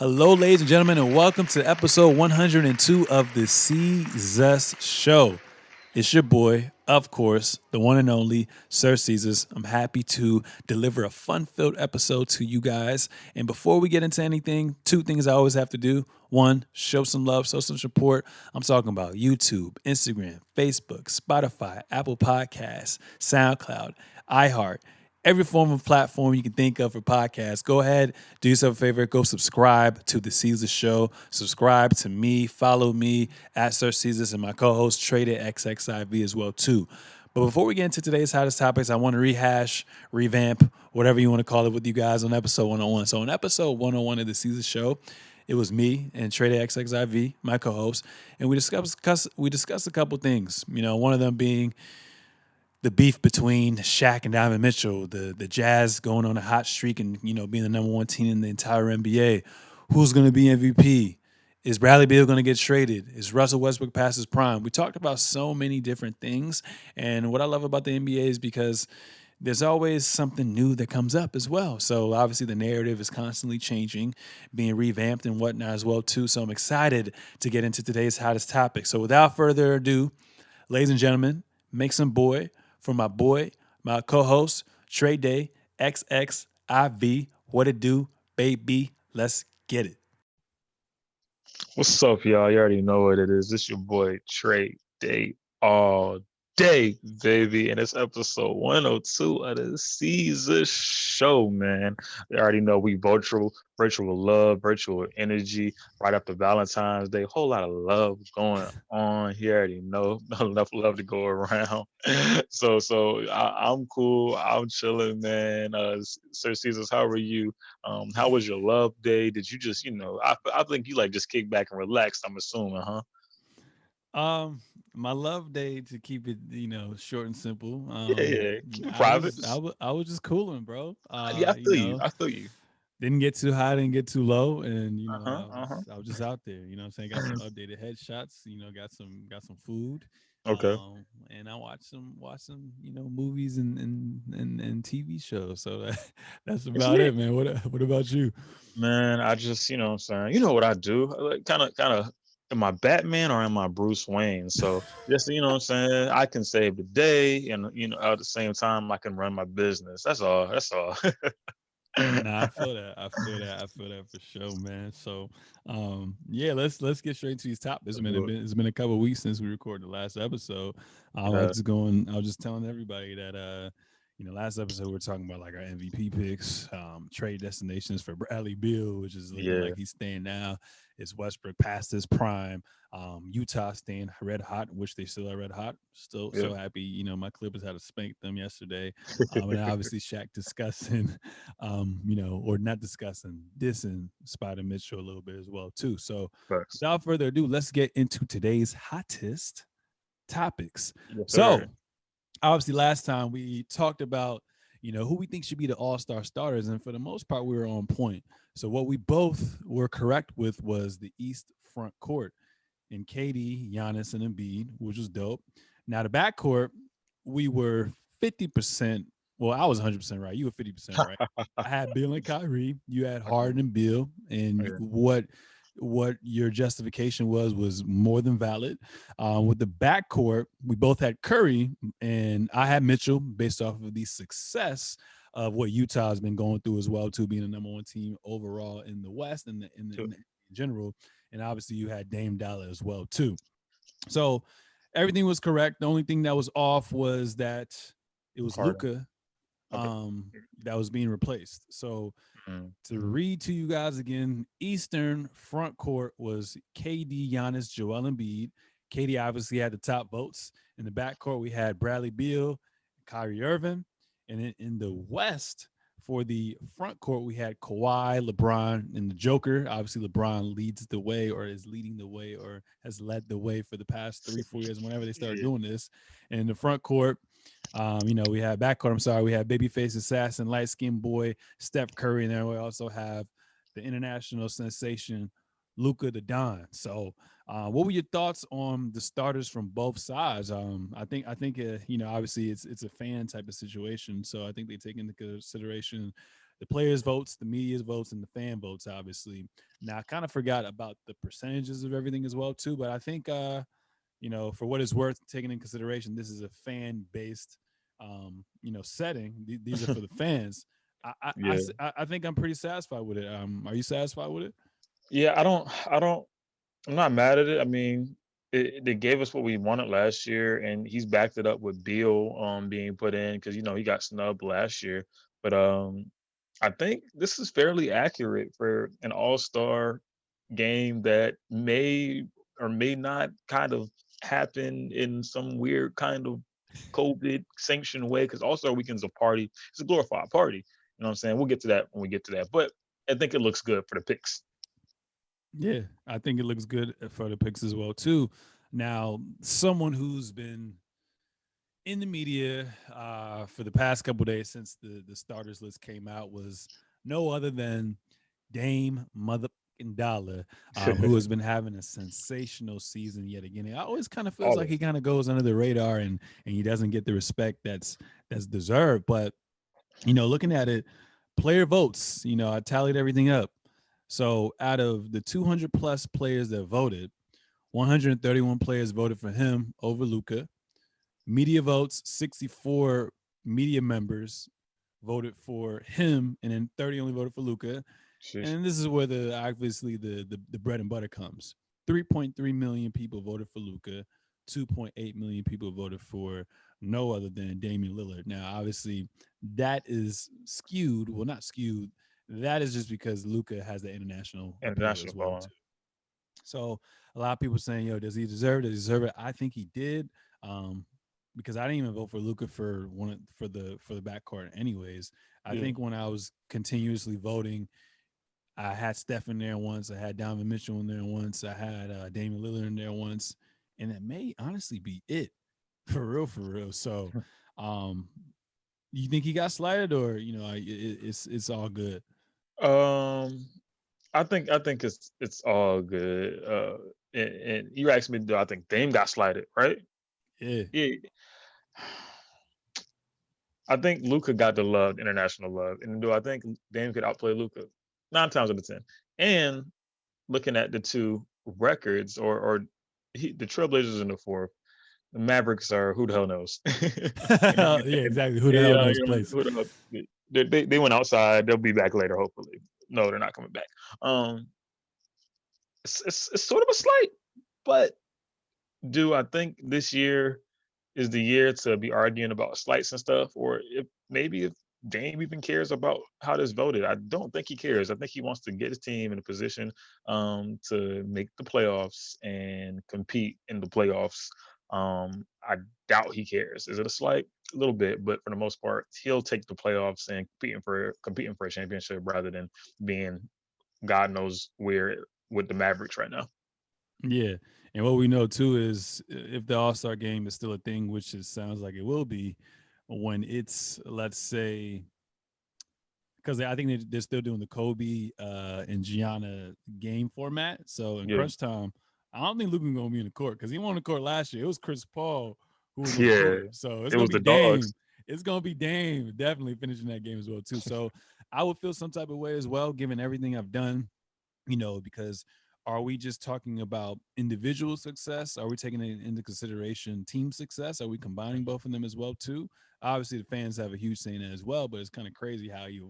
Hello, ladies and gentlemen, and welcome to episode 102 of the Seezus Show. It's your boy, of course, the one and only Sir Seezus. I'm happy to deliver a fun filled episode to you guys. And before we get into anything, two things I always have to do. One, show some love, show some support. I'm talking about YouTube, Instagram, Facebook, Spotify, Apple Podcasts, SoundCloud, iHeart every form of platform you can think of for podcasts. Go ahead, do yourself a favor, go subscribe to the Seezus Show. Subscribe to me, follow me at Sir Seezus and my co-host Trey Day XXIV as well too. But before we get into today's hottest topics, I want to rehash, revamp, whatever you want to call it with you guys on episode 101. So on episode 101 of the Seezus Show, it was me and Trey Day XXIV, my co-host, and we discussed we discussed a couple things. You know, one of them being the beef between Shaq and Donovan Mitchell, the the Jazz going on a hot streak and you know being the number one team in the entire NBA. Who's going to be MVP? Is Bradley Beal going to get traded? Is Russell Westbrook past his prime? We talked about so many different things, and what I love about the NBA is because there's always something new that comes up as well. So obviously the narrative is constantly changing, being revamped and whatnot as well too. So I'm excited to get into today's hottest topic. So without further ado, ladies and gentlemen, make some boy from my boy, my co-host, Trey Day, XXIV. What it do, baby? Let's get it. What's up, y'all? You already know what it is. This your boy Trey Day all day, baby. And it's episode 102 of the Seezus Show, man. You already know we virtual, virtual love, virtual energy right after Valentine's Day. Whole lot of love going on. You already know enough love to go around. so, so I, am cool. I'm chilling, man. Uh, Sir Seezus, how are you? Um, how was your love day? Did you just, you know, I, I think you like just kick back and relax. I'm assuming, huh? Um, my love day to keep it, you know, short and simple. Um, yeah, yeah, keep it private. I was, I was, just cooling, bro. Uh, yeah, I feel you, know, you, I feel you. Didn't get too high, didn't get too low, and you know, uh-huh, I, was, uh-huh. I, was, just out there. You know, I'm saying, got some updated headshots. You know, got some, got some food. Okay. Um, and I watched some, watch some, you know, movies and and and, and TV shows. So that, that's about it, man. What what about you? Man, I just, you know, I'm saying, you know what I do? Like, kind of, kind of am I Batman or am I Bruce Wayne? So just you know what I'm saying, I can save the day and you know at the same time I can run my business. That's all. That's all. nah, I feel that. I feel that. I feel that for sure, man. So, um, yeah, let's let's get straight to these topics. It's been, a, it's been a couple weeks since we recorded the last episode. I was just going. I was just telling everybody that uh, you know, last episode we are talking about like our MVP picks, um, trade destinations for Bradley Beal, which is looking yeah. like he's staying now. Is Westbrook past his prime? Um, Utah staying red hot, which they still are red hot. Still yeah. so happy. You know, my Clippers had to spank them yesterday. Um, and obviously Shaq discussing, um, you know, or not discussing, dissing Spider Mitchell a little bit as well, too. So Thanks. without further ado, let's get into today's hottest topics. Yes, so obviously last time we talked about you know who we think should be the all-star starters and for the most part we were on point so what we both were correct with was the east front court and KD, Giannis, and Embiid, which was dope. Now the back court, we were 50%. Well, I was 100% right. You were 50% right. I had Beal and Kyrie. You had Harden and Beal. And what what your justification was was more than valid. Uh, with the backcourt, we both had Curry, and I had Mitchell based off of the success of what Utah has been going through as well, too, being the number one team overall in the West and in, the, in, in general. And obviously, you had Dame Dollar as well, too. So everything was correct. The only thing that was off was that it was Luka okay. um, that was being replaced. So mm-hmm. to read to you guys again, Eastern front court was KD, Giannis, Joel Embiid. KD obviously had the top votes. In the back court, we had Bradley Beal, Kyrie Irving. And in, in the West, for the front court, we had Kawhi, LeBron, and the Joker. Obviously, LeBron leads the way, or is leading the way, or has led the way for the past three, four years. Whenever they started doing this, and in the front court, um, you know, we had backcourt. I'm sorry, we had babyface assassin, light skinned boy Steph Curry, and then we also have the international sensation Luka the Don. So, uh, what were your thoughts on the starters from both sides? Um, I think I think uh, you know obviously it's it's a fan type of situation, so I think they take into consideration the players' votes, the media's votes, and the fan votes, obviously. Now I kind of forgot about the percentages of everything as well, too. But I think uh, you know, for what it's worth, taking in consideration, this is a fan-based um, you know, setting. These are for the fans. I I, yeah. I I think I'm pretty satisfied with it. Um, are you satisfied with it? Yeah, I don't I don't I'm not mad at it. I mean, it, they gave us what we wanted last year, and he's backed it up with Beal um being put in because you know he got snubbed last year. But um, I think this is fairly accurate for an All Star game that may or may not kind of happen in some weird kind of COVID sanctioned way. Because All Star Weekend's a party; it's a glorified party. You know what I'm saying? We'll get to that when we get to that. But I think it looks good for the picks. Yeah, I think it looks good uh, for the picks as well too. Now, someone who's been in the media uh, for the past couple days since the the starters list came out was no other than Dame Mother Dollar, um, who has been having a sensational season yet again. It always kind of feels like he kind of goes under the radar and and he doesn't get the respect that's that's deserved. But you know, looking at it, player votes. You know, I tallied everything up. So out of the 200 plus players that voted, 131 players voted for him over Luka. Media votes, 64 media members voted for him, and then 30 only voted for Luka. And this is where the obviously the, the the bread and butter comes. 3.3 million people voted for Luka. 2.8 million people voted for no other than Damian Lillard. Now, obviously, that is skewed. Well, not skewed. That is just because Luka has the international international well So a lot of people saying, "Yo, does he deserve? It? Does he deserve it?" I think he did, um, because I didn't even vote for Luka for one for the for the backcourt. Anyways, I yeah. think when I was continuously voting, I had Steph in there once, I had Donovan Mitchell in there once, I had uh, Damian Lillard in there once, and that may honestly be it, for real, for real. So, um, you think he got slighted, or you know, it, it's it's all good? Um, I think I think it's it's all good. Uh, and, and you asked me, do I think Dame got slighted? Right? Yeah. Yeah. I think Luka got the love, international love, and do I think Dame could outplay Luka? Nine times out of ten. And looking at the two records, or or he, the Trailblazers in the fourth, the Mavericks are who the hell knows? yeah, exactly. Who the hell knows place? Who the hell, they, they, they went outside. They'll be back later, hopefully. No, they're not coming back. Um, it's, it's, it's sort of a slight, but do I think this year is the year to be arguing about slights and stuff, or if maybe if Dame even cares about how this voted. I don't think he cares. I think he wants to get his team in a position um, to make the playoffs and compete in the playoffs. Um, I doubt he cares. Is it a slight? A little bit, but for the most part, he'll take the playoffs and competing for competing for a championship rather than being God knows where with the Mavericks right now. Yeah. And what we know too is if the All Star game is still a thing, which it sounds like it will be, when it's let's say, because I think they're still doing the Kobe uh, and Gianna game format. So in yeah. crunch time, I don't think Luka's gonna be in the court because he won the court last year. It was Chris Paul who was yeah. Court. So it's it gonna be Dame. Dogs. It's gonna be Dame definitely finishing that game as well too. So I would feel some type of way as well, given everything I've done. You know, because are we just talking about individual success? Are we taking it into consideration team success? Are we combining both of them as well too? Obviously, the fans have a huge say in that as well, but it's kind of crazy how he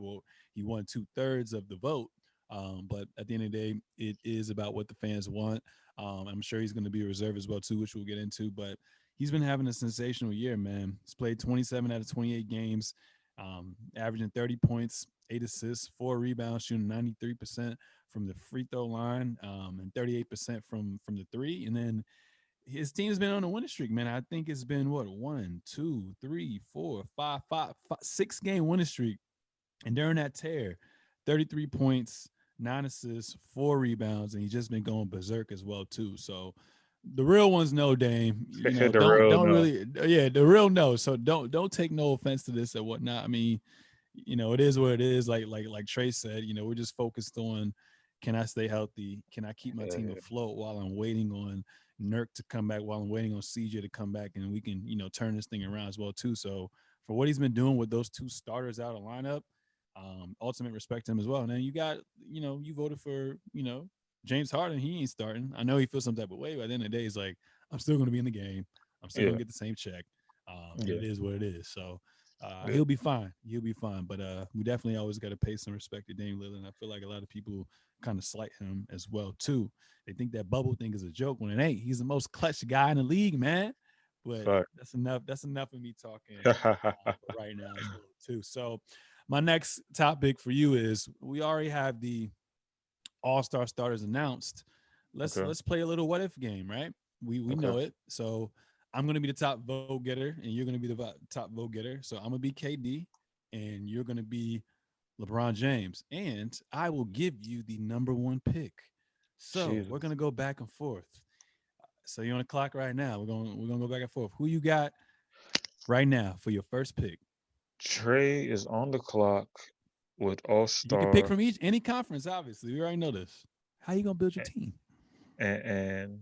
he won two thirds of the vote. Um, but at the end of the day, it is about what the fans want. Um, I'm sure he's going to be a reserve as well too, which we'll get into. But he's been having a sensational year, man. He's played 27 out of 28 games, um, averaging 30 points, eight assists, four rebounds, shooting 93% from the free throw line, um, and 38% from from the three. And then his team's been on a winning streak, man. I think it's been what one, two, three, four, five, five, five six game winning streak. And during that tear, 33 points, nine assists, four rebounds, and he's just been going berserk as well too. So the real ones know Dame. You know, don't, don't really, yeah, the real no. So don't don't take no offense to this or whatnot. I mean, you know, it is what it is. Like like like Trey said, you know, we're just focused on can I stay healthy? Can I keep my team afloat while I'm waiting on Nurk to come back? While I'm waiting on CJ to come back, and we can you know turn this thing around as well too. So for what he's been doing with those two starters out of lineup, Um, ultimate respect to him as well. And then you got, you know, you voted for, you know, James Harden. He ain't starting. I know he feels some type of way, but at the end of the day, he's like, I'm still gonna be in the game. I'm still Yeah. gonna get the same check. Um, Yeah. it is what it is. So uh, Yeah. he'll be fine. He'll be fine. But uh, we definitely always got to pay some respect to Dame Lillard. I feel like a lot of people kind of slight him as well too. They think that bubble thing is a joke when it ain't. He's the most clutch guy in the league, man. But Fact. that's enough. That's enough of me talking uh, right now too. So my next topic for you is we already have the all-star starters announced. Let's Okay. let's play a little what if game, right? We we Okay. know it. So I'm gonna be the top vote getter, and you're gonna be the top vote getter. So I'm gonna be KD, and you're gonna be LeBron James, and I will give you the number one pick. So we're gonna go back and forth. So you're on the clock right now. We're going we're gonna go back and forth. Who you got right now for your first pick? Trey is on the clock with All stars. You can pick from each any conference. Obviously, we already know this. How are you gonna build your team? and, and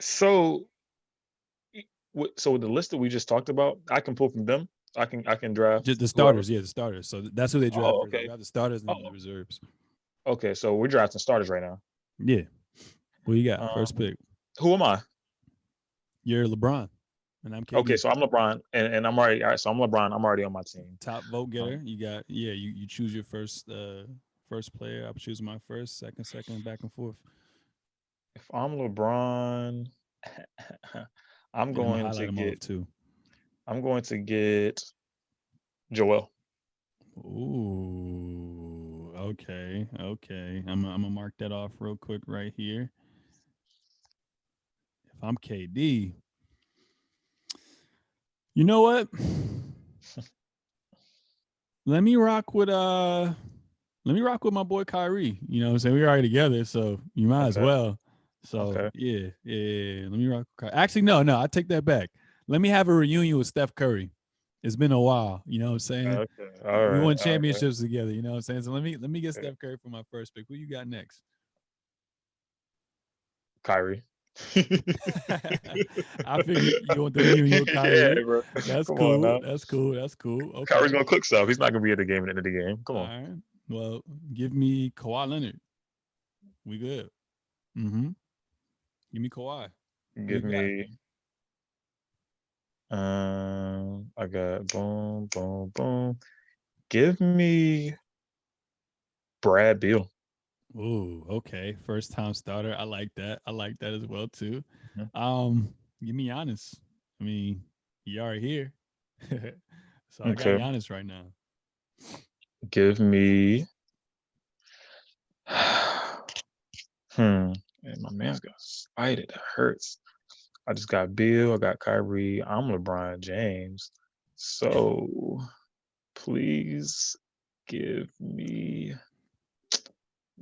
so so the list that we just talked about, I can pull from them. I can I can draft Just the whoever. starters, yeah, the starters. So that's who they draft. Oh, okay. draft the starters and then the Oh. reserves. Okay, so we're drafting starters right now. Yeah. What you got? First Um, pick. Who am I? You're LeBron, and I'm KD. Okay, so I'm LeBron, and, and I'm already all right. So I'm LeBron. I'm already on my team. top vote getter. You got yeah. You you choose your first uh first player. I'm choosing my first, second, second, back and forth. If I'm LeBron, I'm going to highlight 'em off, get. too. I'm going to get Joel. Ooh, okay, okay. I'm I'm gonna mark that off real quick right here. If I'm KD, you know what? let me rock with uh, let me rock with my boy Kyrie. You know, what I'm saying we're already together, so you might as well. So Okay. yeah, yeah, yeah. Let me rock. Actually, no, no, I take that back. Let me have a reunion with Steph Curry. It's been a while. You know what I'm saying? Okay, all we right, won okay. championships together. You know what I'm saying? So let me let me get Okay. Steph Curry for my first pick. Who you got next? Kyrie. I figured you want the reunion with Kyrie. Yeah, bro. That's Come cool. That's cool. That's cool. Okay. Kyrie's gonna cook stuff. He's not gonna be at the game at the end of the game. Come on. right. Well, give me Kawhi Leonard. We good. Mm-hmm. Give me Kawhi. Give got? me. Um, I got boom, boom, boom. Give me Brad Beal. Ooh, okay. First time starter. I like that. I like that as well too. Mhm. Um, give me Giannis. I mean, you are here. so I Okay. got Giannis right now. Give me. hmm. And my man's got spited. It hurts. I just got Beal. I got Kyrie. I'm LeBron James. So please give me.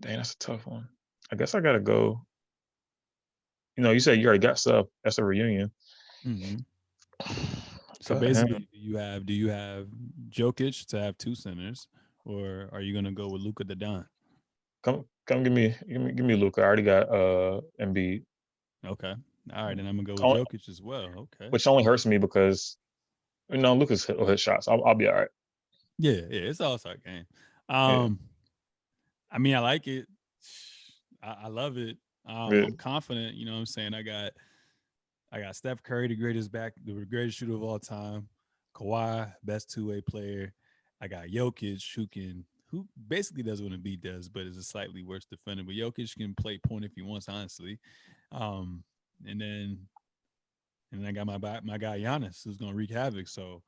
Dang, that's a tough one. I guess I gotta go. You know, you said you already got stuff. That's a reunion. Mhm. So basically, do you have do you have Jokic to have two centers, or are you gonna go with Luka the Don? come come give me give me give me Luca. I already got uh Embiid, Okay. All right, then I'm gonna go with Jokic as well. Okay. which only hurts me because you know Luka's hit, hit shots. I'll, I'll be all right. Yeah, yeah, it's all star game. Um, I mean, I like it. I, I love it. Um, Yeah. I'm confident. You know, what I'm saying I got, I got Steph Curry, the greatest back, the greatest shooter of all time. Kawhi, best two way player. I got Jokic, who can, who basically does what Embiid does, but is a slightly worse defender. But Jokic can play point if he wants, honestly. Um, and then, and then I got my my guy Giannis, who's gonna wreak havoc. So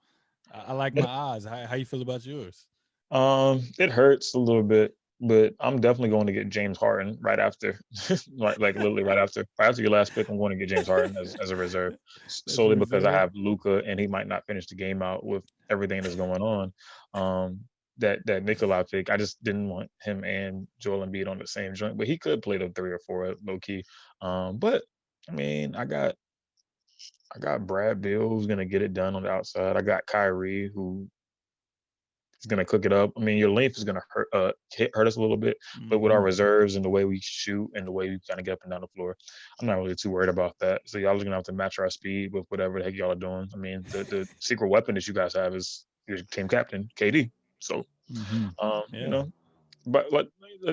I, I like my odds. How, how you feel about yours? Um, it hurts a little bit, but I'm definitely going to get James Harden right after, like like literally right after right after your last pick. I'm going to get James Harden as, as a reserve s- As a solely because I have Luka and he might not finish the game out with everything that's going on. Um, that that Nikolai pick, I just didn't want him and Joel Embiid on the same joint, but he could play the three or four low key. Um, but I mean, I got I got Brad Beal who's gonna get it done on the outside. I got Kyrie who is gonna cook it up. I mean, your length is gonna hurt uh hit, hurt us a little bit, but with our Mhm. reserves and the way we shoot and the way we kind of get up and down the floor, I'm not really too worried about that. So y'all are gonna have to match our speed with whatever the heck y'all are doing. I mean, the, the secret weapon that you guys have is your team captain, KD. So Mm-hmm. Um, yeah. You know, but let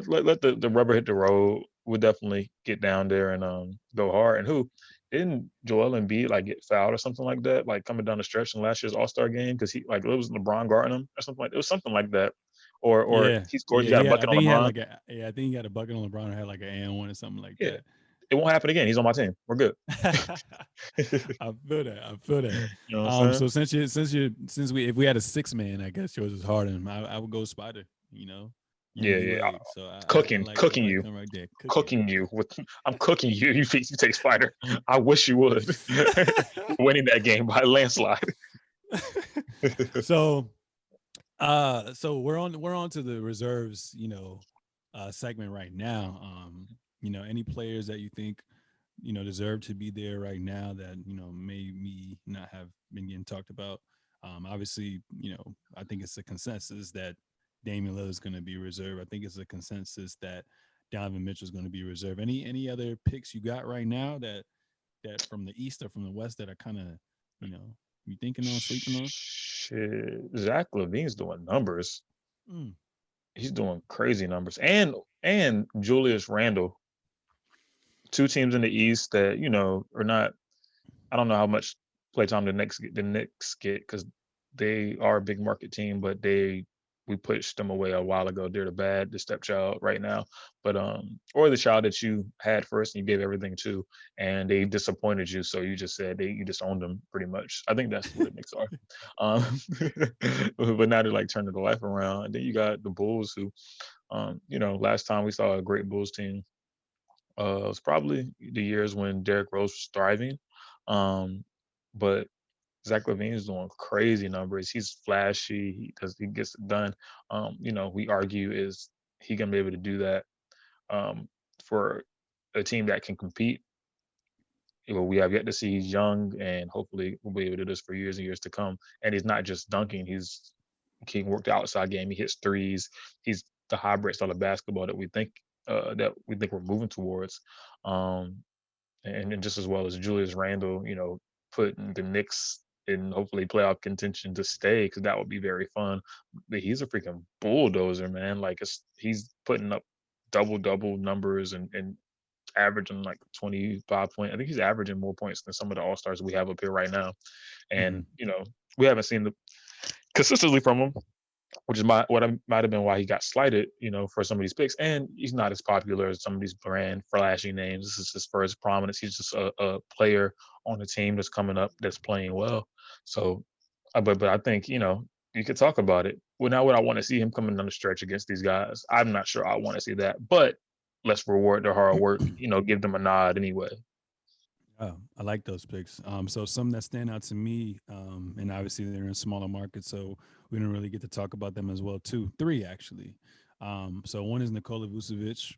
let, let the, the rubber hit the road. We'll definitely get down there and um go hard. And who didn't Joel Embiid like get fouled or something like that, like coming down the stretch in last year's All Star game because he like it was LeBron guarding him or something like it was something like that. Or or yeah. he scored, yeah, he got a bucket on LeBron. Like a, yeah, I think he got a bucket on LeBron or had like an and one or something like yeah. that. It won't happen again. He's on my team. We're good. I feel that. I feel that. You know um, so since you since you since we if we had a six man, I guess yours is Harden. I, I would go Spider. You know. Yeah, yeah. So I, cooking, I like, cooking you, right there. Cooking. cooking. you with. I'm cooking you. You think you take Spider? I wish you would. Winning that game by landslide. so, uh, so we're on we're on to the reserves. You know, uh, segment right now. Um, you know, any players that you think you know deserve to be there right now that you know may me not have been getting talked about. Um, obviously, you know, I think it's a consensus that Damian Lillard is going to be reserved. I think it's a consensus that Donovan Mitchell is going to be reserved. Any any other picks you got right now that that from the east or from the west that are kind of you know you thinking on sleeping on? Shit, Zach LaVine's doing numbers. Mm. He's doing crazy numbers, and and Julius Randle. Two teams in the East that you know are not. I don't know how much playtime the Knicks the Knicks get because they are a big market team, but they we pushed them away a while ago. They're the bad, the stepchild right now, but um, or the child that you had first and you gave everything to, and they disappointed you, so you just said they you disowned them pretty much. I think that's what the Knicks are. Um, but now they're like turning the life around. And then you got the Bulls, who, um, you know, last time we saw a great Bulls team, uh, it was probably the years when Derrick Rose was thriving. Um, but Zach LaVine is doing crazy numbers. He's flashy. He does. He gets it done. Um, you know, we argue is he gonna be able to do that um, for a team that can compete. Well, we have yet to see. He's young, and hopefully, we'll be able to do this for years and years to come. And he's not just dunking. He's he worked the outside game. He hits threes. He's the hybrid style of basketball that we think uh, that we think we're moving towards. Um, and, and just as well as Julius Randle, you know, putting the Knicks in hopefully playoff contention to stay because that would be very fun. But he's a freaking bulldozer, man. Like it's, he's putting up double double numbers and and averaging like 25 points. I think he's averaging more points than some of the all stars we have up here right now. And mm-hmm. you know, we haven't seen the consistency from him, which is my what I, might have been why he got slighted, you know, for some of these picks. And he's not as popular as some of these brand flashy names. This is his first prominence. He's just a, a player on the team that's coming up that's playing well. So, uh, but but I think you know you could talk about it. Well, now would I want to see him coming down the stretch against these guys? I'm not sure I want to see that, but let's reward their hard work. You know, give them a nod anyway. Oh, I like those picks. Um, so some that stand out to me, um, and obviously they're in smaller markets, so we don't really get to talk about them as well. Too, three actually. Um, so one is Nikola Vucevic.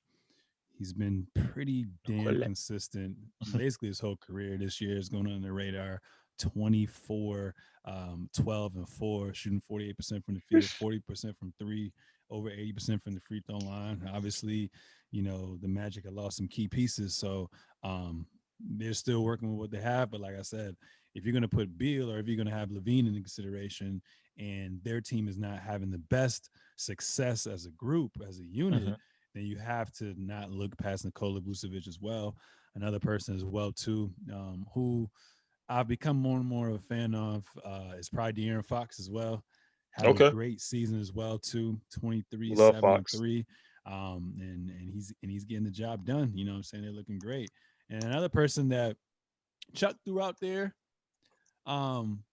He's been pretty damn consistent basically his whole career. This year is going on the radar. 24, um, 12, and 4, shooting 48% from the field, 40% from three, over 80% from the free throw line. Obviously, you know, the Magic have lost some key pieces. So um, they're still working with what they have. But like I said, if you're going to put Beal or if you're going to have LaVine in consideration and their team is not having the best success as a group, as a unit, mm-hmm. then you have to not look past Nikola Vucevic as well. Another person as well, too, um, who – I've become more and more of a fan of uh, is probably De'Aaron Fox as well. Had okay. a great season as well too. 23, Love 7 Fox. 3. Um, and and he's and he's getting the job done. You know I'm saying? They're looking great. And another person that Chuck threw out there, um,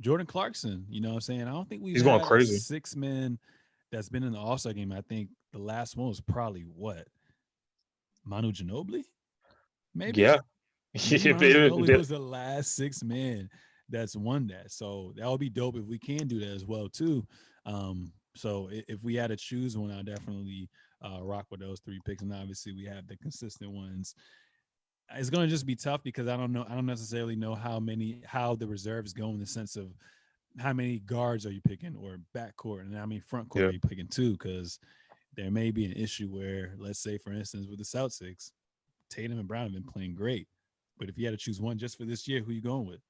Jordan Clarkson, you know what I'm saying? I don't think we've he's going crazy. Six men that's been in the All-Star game. I think the last one was probably what? Manu Ginobili? Maybe. Yeah. It was the last six men that's won that. So that would be dope if we can do that as well too. Um, so if we had to choose one, I'll definitely uh, rock with those three picks. And obviously we have the consistent ones. It's gonna just be tough because I don't know. I don't necessarily know how many how the reserves go in the sense of how many guards are you picking or backcourt and I mean front court yeah. are you picking too? Because there may be an issue where, let's say, for instance, with the Celtics, Tatum and Brown have been playing great but if you had to choose one just for this year, who you going with?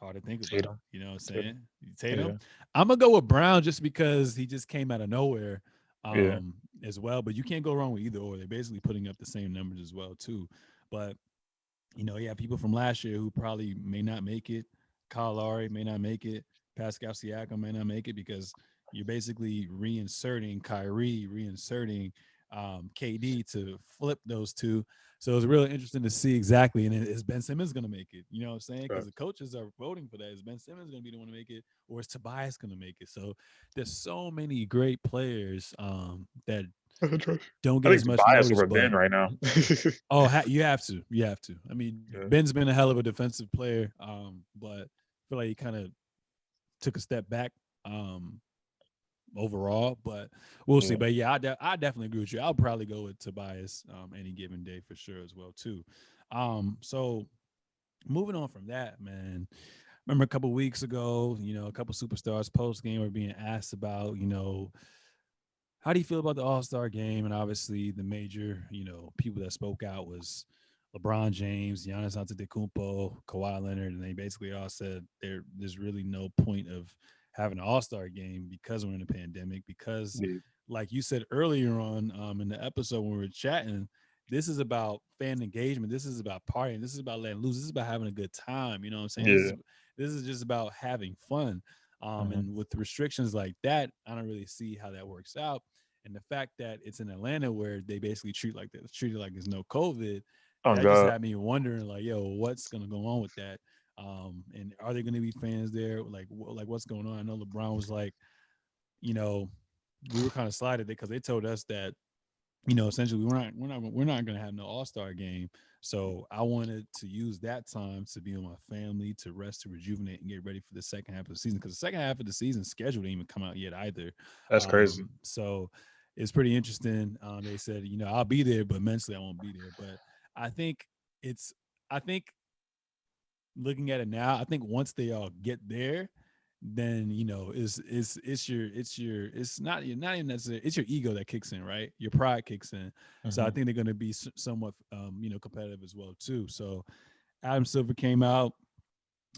hard to think about. Tatum. You know what I'm Tatum. saying? Tatum. Yeah. I'm gonna go with Brown just because he just came out of nowhere um Yeah. as well. But you can't go wrong with either or. They're basically putting up the same numbers as well, too. But you know, yeah, people from last year who probably may not make it. Kyle Lowry may not make it. Pascal Siakam may not make it because you're basically reinserting Kyrie, reinserting um, KD to flip those two. So it's really interesting to see exactly. And is Ben Simmons going to make it? You know what I'm saying? Because Right. the coaches are voting for that. Is Ben Simmons going to be the one to make it, or is Tobias going to make it? So there's so many great players um, that don't get as much bias notice. over Ben right now. Oh, ha- you have to. You have to. I mean, Yeah. Ben's been a hell of a defensive player, um, but I feel like he kind of took a step back um, overall. But we'll see. But yeah, I, de- I definitely agree with you. I'll probably go with Tobias um, any given day for sure as well too. Um, so moving on from that, man. Remember a couple weeks ago, you know, a couple superstars post game were being asked about, you know, how do you feel about the All Star game? And obviously, the major, you know, people that spoke out was LeBron James, Giannis Antetokounmpo, Kawhi Leonard, and they basically all said there there's really no point of having an All Star game because we're in a pandemic. Because, Yeah. like you said earlier on um, in the episode when we were chatting, this is about fan engagement. This is about partying. This is about letting loose. This is about having a good time. You know what I'm saying? This, is, this is just about having fun. Um, Mhm. And with restrictions like that, I don't really see how that works out. And the fact that it's in Atlanta where they basically treat like that, treat it like there's no COVID, Oh that just God. had me wondering, like, yo, what's gonna go on with that? Um, and are there gonna be fans there? Like, wh- like what's going on? I know LeBron was like, you know, we were kind of slided because they told us that, you know, essentially we're not we're not we're not gonna have no All Star game. So I wanted to use that time to be with my family, to rest, to rejuvenate, and get ready for the second half of the season. Because the second half of the season schedule didn't even come out yet either. That's crazy. Um, so it's pretty interesting. Um, they said, you know, I'll be there, but mentally I won't be there. But I think it's, I think looking at it now, I think once they all get there, then you know, it's it's it's your it's your it's not you're not even necessarily it's your ego that kicks in, right? Your pride kicks in. So I Mhm. think they're going to be somewhat, um, you know, competitive as well too. So Adam Silver came out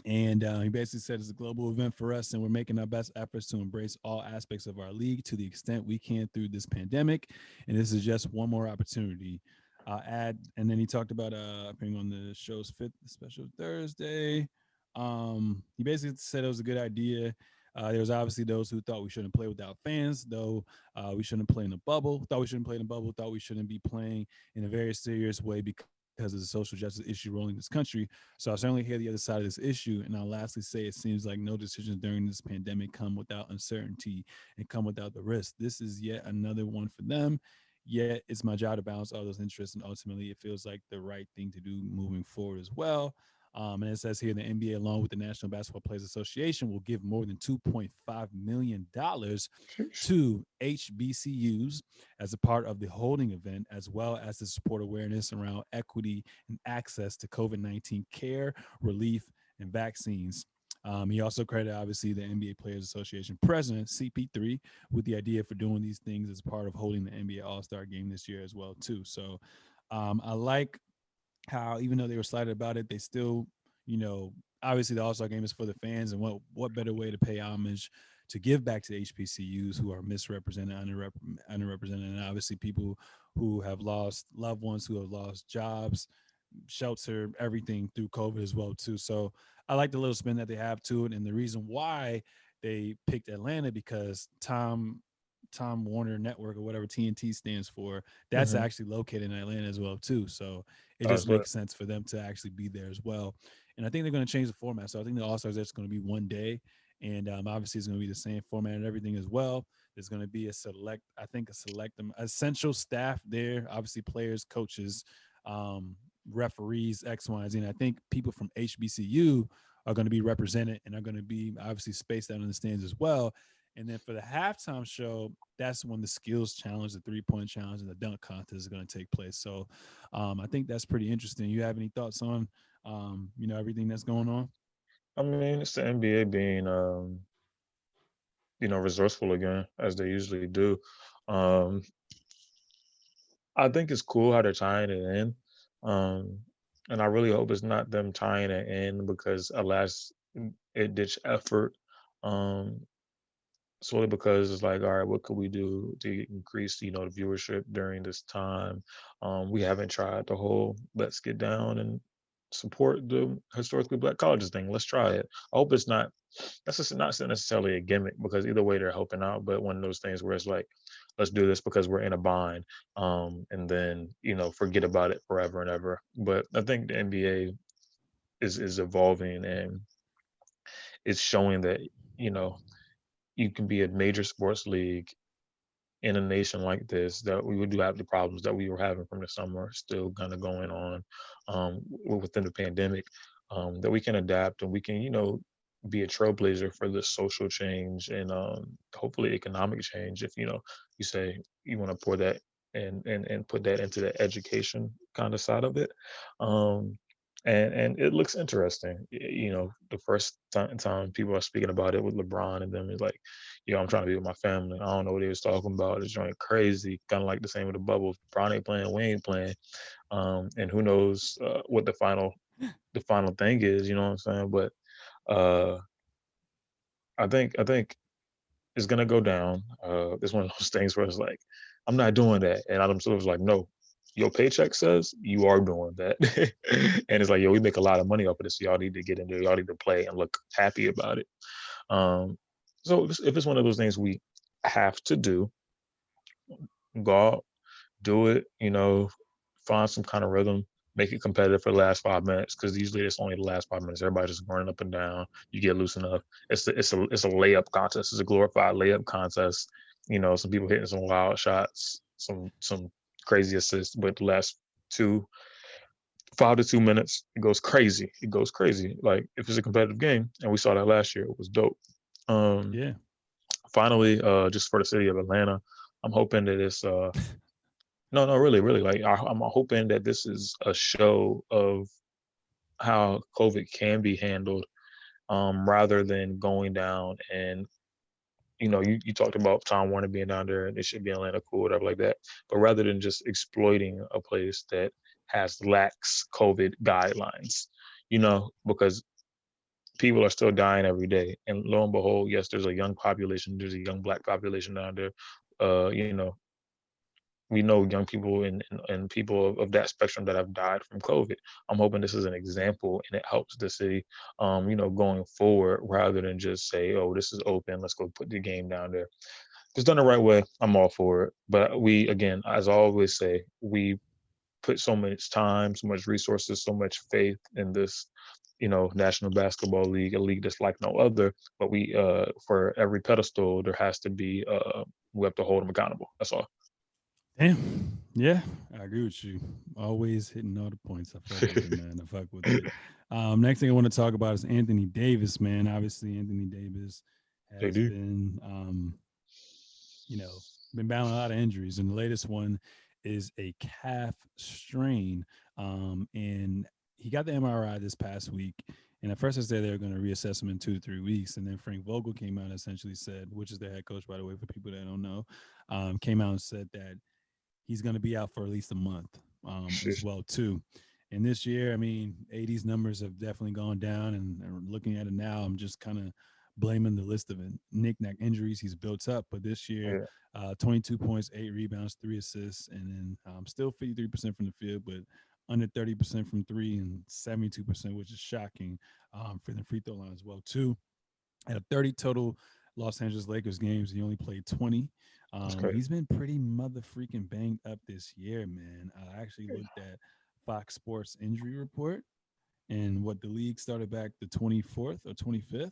and uh, he basically said it's a global event for us, and we're making our best efforts to embrace all aspects of our league to the extent we can through this pandemic. And this is just one more opportunity. I'll add, and then he talked about uh, appearing on the show's fifth special Thursday. Um, he basically said it was a good idea. Uh, there was obviously those who thought we shouldn't play without fans, though uh, we shouldn't play in a bubble. Thought we shouldn't play in a bubble. Thought we shouldn't be playing in a very serious way because of the social justice issue rolling this country. So I certainly hear the other side of this issue. And I'll lastly say it seems like no decisions during this pandemic come without uncertainty and come without the risk. This is yet another one for them. Yet it's my job to balance all those interests. And ultimately, it feels like the right thing to do moving forward as well. Um, and it says here the NBA, along with the National Basketball Players Association, will give more than $2.5 million to HBCUs as a part of the holding event, as well as to support awareness around equity and access to COVID 19 care, relief, and vaccines. Um, he also credited, obviously, the NBA Players Association president, CP3, with the idea for doing these things as part of holding the NBA All Star game this year as well, too. So um, I like how, even though they were slighted about it, they still, you know, obviously the All Star game is for the fans, and what what better way to pay homage to give back to HBCUs who are misrepresented, underrep- underrepresented, and obviously people who have lost loved ones, who have lost jobs, shelter, everything through COVID as well too. So I like the little spin that they have to it, and the reason why they picked Atlanta because Tom Tom Warner Network or whatever TNT stands for, that's Mhm. actually located in Atlanta as well too. So it Oh, just that's makes sense for them to actually be there as well. And I think they're going to change the format. So I think the All Stars is going to be one day, and um, obviously it's going to be the same format and everything as well. There's going to be a select, I think, a select um, essential staff there. Obviously, players, coaches, um, referees, X, Y, and Z. And I think people from HBCU are going to be represented and are going to be obviously spaced out in the stands as well. And then for the halftime show, that's when the skills challenge, the three point challenge, and the dunk contest is going to take place. So um, I think that's pretty interesting. You have any thoughts on, um, you know, everything that's going on? I mean, it's the NBA being, um, you know, resourceful again, as they usually do. Um, I think it's cool how they're tying it in. Um, and I really hope it's not them tying it in because alas, it ditch effort. Um, solely because it's like, all right, what could we do to increase, you know, the viewership during this time? Um, we haven't tried the whole let's get down and support the historically black colleges thing. Let's try it. I hope it's not that's just not necessarily a gimmick because either way they're helping out, but one of those things where it's like, let's do this because we're in a bind. Um, and then, you know, forget about it forever and ever. But I think the NBA is is evolving and it's showing that, you know, you can be a major sports league in a nation like this that we would do have the problems that we were having from the summer still kind of going on um, within the pandemic um, that we can adapt and we can you know be a trailblazer for this social change and um, hopefully economic change if you know you say you want to pour that and and and put that into the education kind of side of it um, and and it looks interesting. You know, the first time, time people are speaking about it with LeBron and them is like, yo, I'm trying to be with my family. I don't know what he was talking about. It's going crazy, kind of like the same with the bubble. LeBron ain't playing, we ain't playing, um, and who knows uh, what the final the final thing is. You know what I'm saying? But uh, I think I think it's gonna go down. Uh, it's one of those things where it's like, I'm not doing that, and Adam Silver's like, no, your paycheck says you are doing that. and it's like, yo, we make a lot of money off of this. Y'all need to get in there, Y'all need to play and look happy about it. Um, so if it's one of those things we have to do, go out, do it, you know, find some kind of rhythm, make it competitive for the last five minutes because usually it's only the last five minutes. Everybody's just running up and down. You get loose enough. It's a, it's a it's a layup contest. It's a glorified layup contest. You know, some people hitting some wild shots, some some crazy assists, but the last two, five to two minutes, it goes crazy. It goes crazy. Like if it's a competitive game, and we saw that last year, it was dope. Um, yeah. Finally, uh, just for the city of Atlanta, I'm hoping that it's uh, no, no, really, really, like I, I'm hoping that this is a show of how COVID can be handled, um, rather than going down and you know, you, you talked about Tom Warner being down there and it should be Atlanta cool, or whatever like that. But rather than just exploiting a place that has lax COVID guidelines, you know, because people are still dying every day. And lo and behold, yes, there's a young population, there's a young black population down there. Uh, you know, we know young people and, and, people of, of, that spectrum that have died from COVID. I'm hoping this is an example and it helps the city, um, you know, going forward rather than just say, oh, this is open, let's go put the game down there. If it's done the right way, I'm all for it. But we, again, as I always say, we put so much time, so much resources, so much faith in this, you know, National Basketball League, a league that's like no other. But we, uh, for every pedestal, there has to be, uh, we have to hold them accountable. That's all. Damn. Yeah, I agree with you. Always hitting all the points. I fuck with it, man. I fuck with it. Um, next thing I want to talk about is Anthony Davis, man. Obviously, Anthony Davis has been, um, you know, been battling a lot of injuries, and the latest one is a calf strain. Um, and he got the MRI this past week. And at first, I said they were going to reassess him in two to three weeks. And then Frank Vogel came out and essentially said, which is the head coach, by the way, for people that don't know, um, came out and said that he's going to be out for at least a month um, as well too. And this year, I mean, AD's numbers have definitely gone down. And, and looking at it now, I'm just kind of blaming the list of knick-knack injuries he's built up. But this year, yeah. uh, 22 points, eight rebounds, three assists, and then um, still 53% from the field, but under 30% from three and 72%, which is shocking um, for the free throw line as well too. At a 30 total Los Angeles Lakers games, he only played 20. Um, he's been pretty mother freaking banged up this year, man. I actually looked at Fox Sports injury report and what the league started back the 24th or 25th.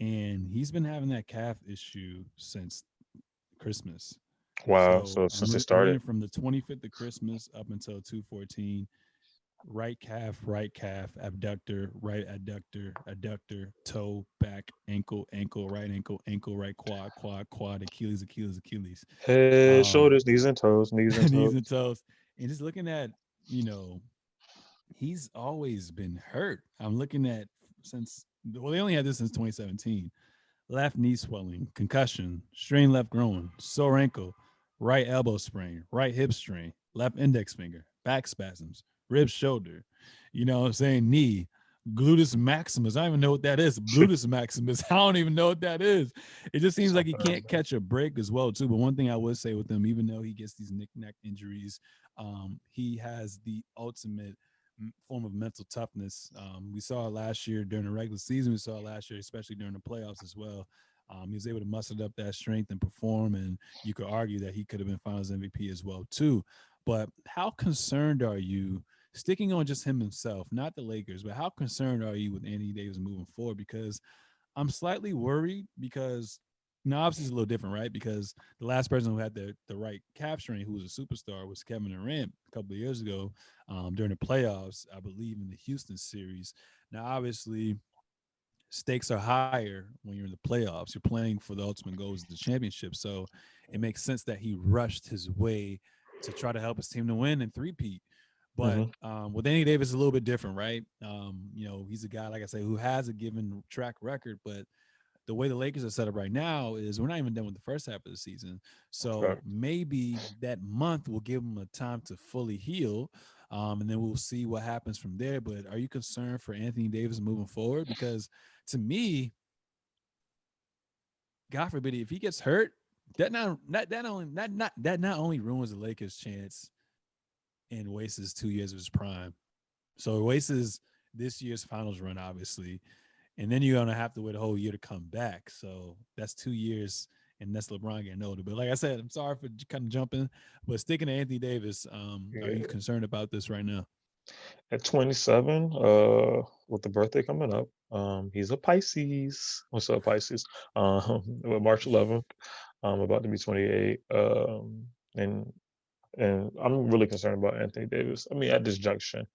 And he's been having that calf issue since Christmas. Wow. So, so since it started from the 25th of Christmas up until 214, right calf, right calf, abductor, right adductor, adductor, toe, back, ankle, ankle, right ankle, ankle, right quad, quad, quad, Achilles, Achilles, Achilles. Head, um, shoulders, knees and toes, knees and toes. knees and toes. And just looking at, you know, he's always been hurt. I'm looking at since well, they only had this since 2017. Left knee swelling, concussion, strain left groin, sore ankle, right elbow sprain, right hip strain, left index finger, back spasms, rib shoulder, you know I'm saying, knee, gluteus maximus. I don't even know what that is. Gluteus maximus. I don't even know what that is. It just seems like he can't catch a break as well too. But one thing I would say with him, even though he gets these knick-knack injuries, um, he has the ultimate form of mental toughness. Um, we saw last year during the regular season. We saw it last year, especially during the playoffs as well. Um, he was able to muster up that strength and perform, and you could argue that he could have been Finals MVP as well too. But how concerned are you? Sticking on just him himself, not the Lakers, but how concerned are you with Anthony Davis moving forward? Because I'm slightly worried because now obviously it's a little different, right? Because the last person who had the the right capturing, who was a superstar, was Kevin Durant a couple of years ago um, during the playoffs, I believe in the Houston series. Now, obviously, stakes are higher when you're in the playoffs. You're playing for the ultimate goals of the championship. So it makes sense that he rushed his way to try to help his team to win and three-peat. But mm-hmm. um, with Anthony Davis, a little bit different, right? Um, you know, he's a guy, like I say, who has a given track record, but the way the Lakers are set up right now is we're not even done with the first half of the season. So maybe that month will give him a time to fully heal. Um, and then we'll see what happens from there. But are you concerned for Anthony Davis moving forward? Because to me, God forbid, if he gets hurt, that not not that only not not that not only ruins the Lakers' chance and wastes two years of his prime. So it wastes this year's finals run, obviously, and then you're gonna have to wait a whole year to come back. So that's two years, and that's LeBron getting older. But like I said, I'm sorry for kind of jumping, but sticking to Anthony Davis, um, yeah. are you concerned about this right now? At 27, uh, with the birthday coming up, um, he's a Pisces. What's up, Pisces? Um, March 11th, I'm about to be 28. Um, and and I'm really concerned about Anthony Davis. I mean, at this junction,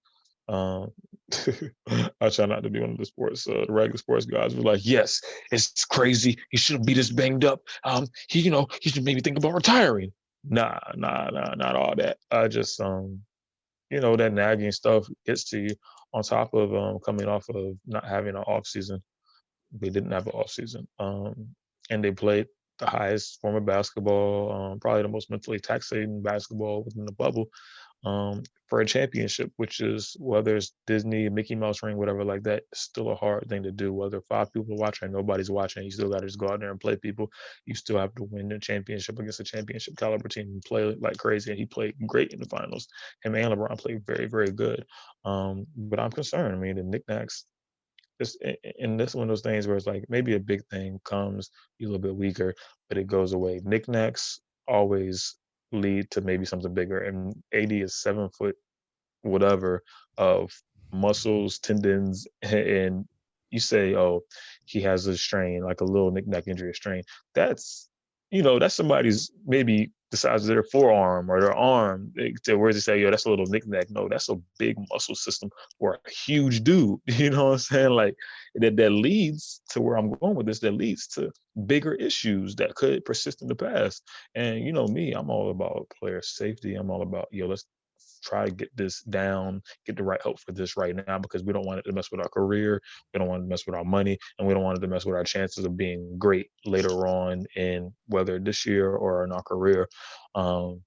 um, I try not to be one of the sports, uh, the regular sports guys. We're like, yes, it's crazy. He shouldn't be this banged up. Um, he, you know, he should maybe think about retiring. Nah, nah, nah, not all that. I just, um, you know, that nagging stuff gets to you on top of um, coming off of not having an off season. They didn't have an off season, um, and they played the highest form of basketball, um, probably the most mentally taxing basketball within the bubble um, for a championship, which is whether it's Disney, Mickey Mouse ring, whatever like that, still a hard thing to do. Whether five people are watching, nobody's watching, you still got to just go out there and play people. You still have to win the championship against a championship caliber team and play like crazy. And he played great in the finals. Him and LeBron played very, very good. Um, but I'm concerned. I mean, the knickknacks. It's, and this one of those things where it's like maybe a big thing comes, a little bit weaker, but it goes away. Knickknacks always lead to maybe something bigger. And AD is seven foot whatever of muscles, tendons, and you say, oh, he has a strain, like a little knick-knack injury, a strain. That's, you know, that's somebody's maybe the size of their forearm or their arm. to where they say, yo, that's a little knick-knack. No, that's a big muscle system for a huge dude. You know what I'm saying? Like that that leads to where I'm going with this, that leads to bigger issues that could persist in the past. And you know me, I'm all about player safety. I'm all about, yo, let's try to get this down, get the right help for this right now because we don't want it to mess with our career, we don't want it to mess with our money, and we don't want it to mess with our chances of being great later on in whether this year or in our career. Um,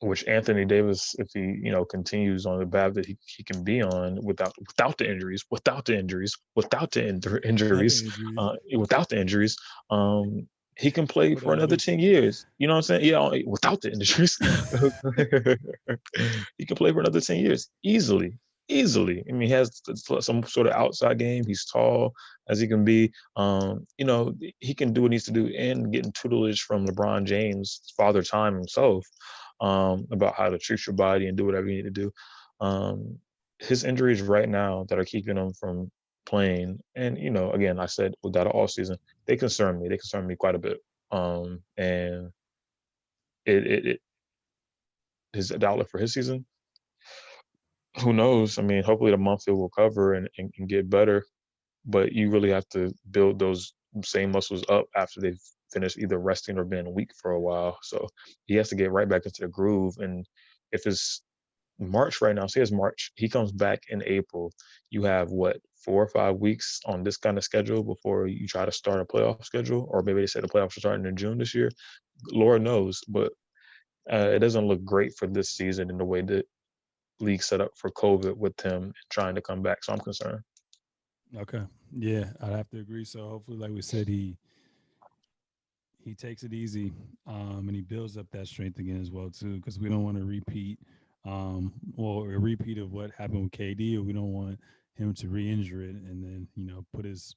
which Anthony Davis, if he you know continues on the path that he, he can be on without without the injuries, without the injuries, without the in- injuries, uh, without the injuries, um, he can play for another 10 years. You know what I'm saying? Yeah, without the injuries. he can play for another 10 years easily. Easily. I mean, he has some sort of outside game. He's tall as he can be. Um, you know, he can do what he needs to do and getting tutelage from LeBron James, father time himself, um, about how to treat your body and do whatever you need to do. Um, his injuries right now that are keeping him from playing. And you know, again, I said without an off season, they concern me. They concern me quite a bit. Um, and it, it, it his outlook for his season. Who knows? I mean, hopefully the month will cover and, and, and get better. But you really have to build those same muscles up after they've finished either resting or been weak for a while. So he has to get right back into the groove. And if it's March right now, say it's March, he comes back in April. You have what four or five weeks on this kind of schedule before you try to start a playoff schedule, or maybe they said the playoffs are starting in June this year. Lord knows, but uh, it doesn't look great for this season in the way that league set up for COVID with him trying to come back. So I'm concerned. Okay. Yeah, I'd have to agree. So hopefully, like we said, he he takes it easy um, and he builds up that strength again as well too, because we don't want to repeat um, well a repeat of what happened with KD, or we don't want him to re-injure it and then you know put his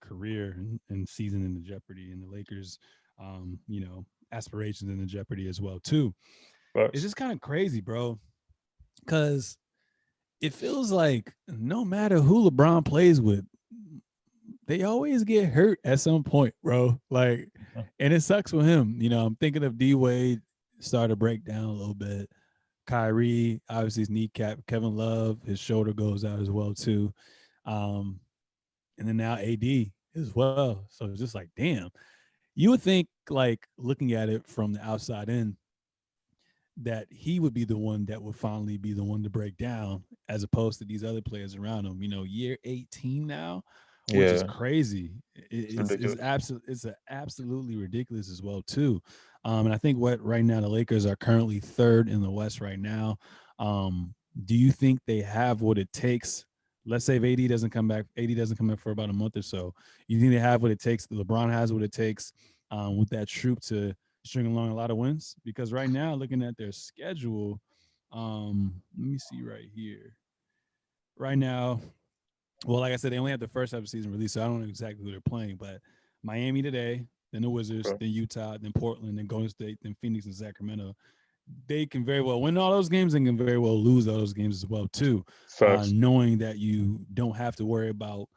career and, and season into jeopardy, and the Lakers, um, you know, aspirations into jeopardy as well too. But it's just kind of crazy, bro, because it feels like no matter who LeBron plays with, they always get hurt at some point, bro. Like, and it sucks for him. You know, I'm thinking of D Wade started to break down a little bit. Kyrie, obviously his kneecap. Kevin Love, his shoulder goes out as well too. Um, and then now AD as well. So it's just like, damn. You would think, like, looking at it from the outside in, that he would be the one that would finally be the one to break down, as opposed to these other players around him. You know, year 18 now which yeah. is crazy. It, it's it's, absolutely it's absolutely ridiculous as well too. Um, and I think what right now the Lakers are currently third in the West right now. Um, do you think they have what it takes? Let's say if AD doesn't come back, AD doesn't come back for about a month or so. You think they have what it takes? LeBron has what it takes um, with that troop to string along a lot of wins? Because right now, looking at their schedule, um, let me see right here. Right now, well, like I said, they only have the first half of the season released, so I don't know exactly who they're playing. But Miami today, then the Wizards, okay. then Utah, then Portland, then Golden State, then Phoenix and Sacramento. They can very well win all those games and can very well lose all those games as well too. Uh, knowing that you don't have to worry about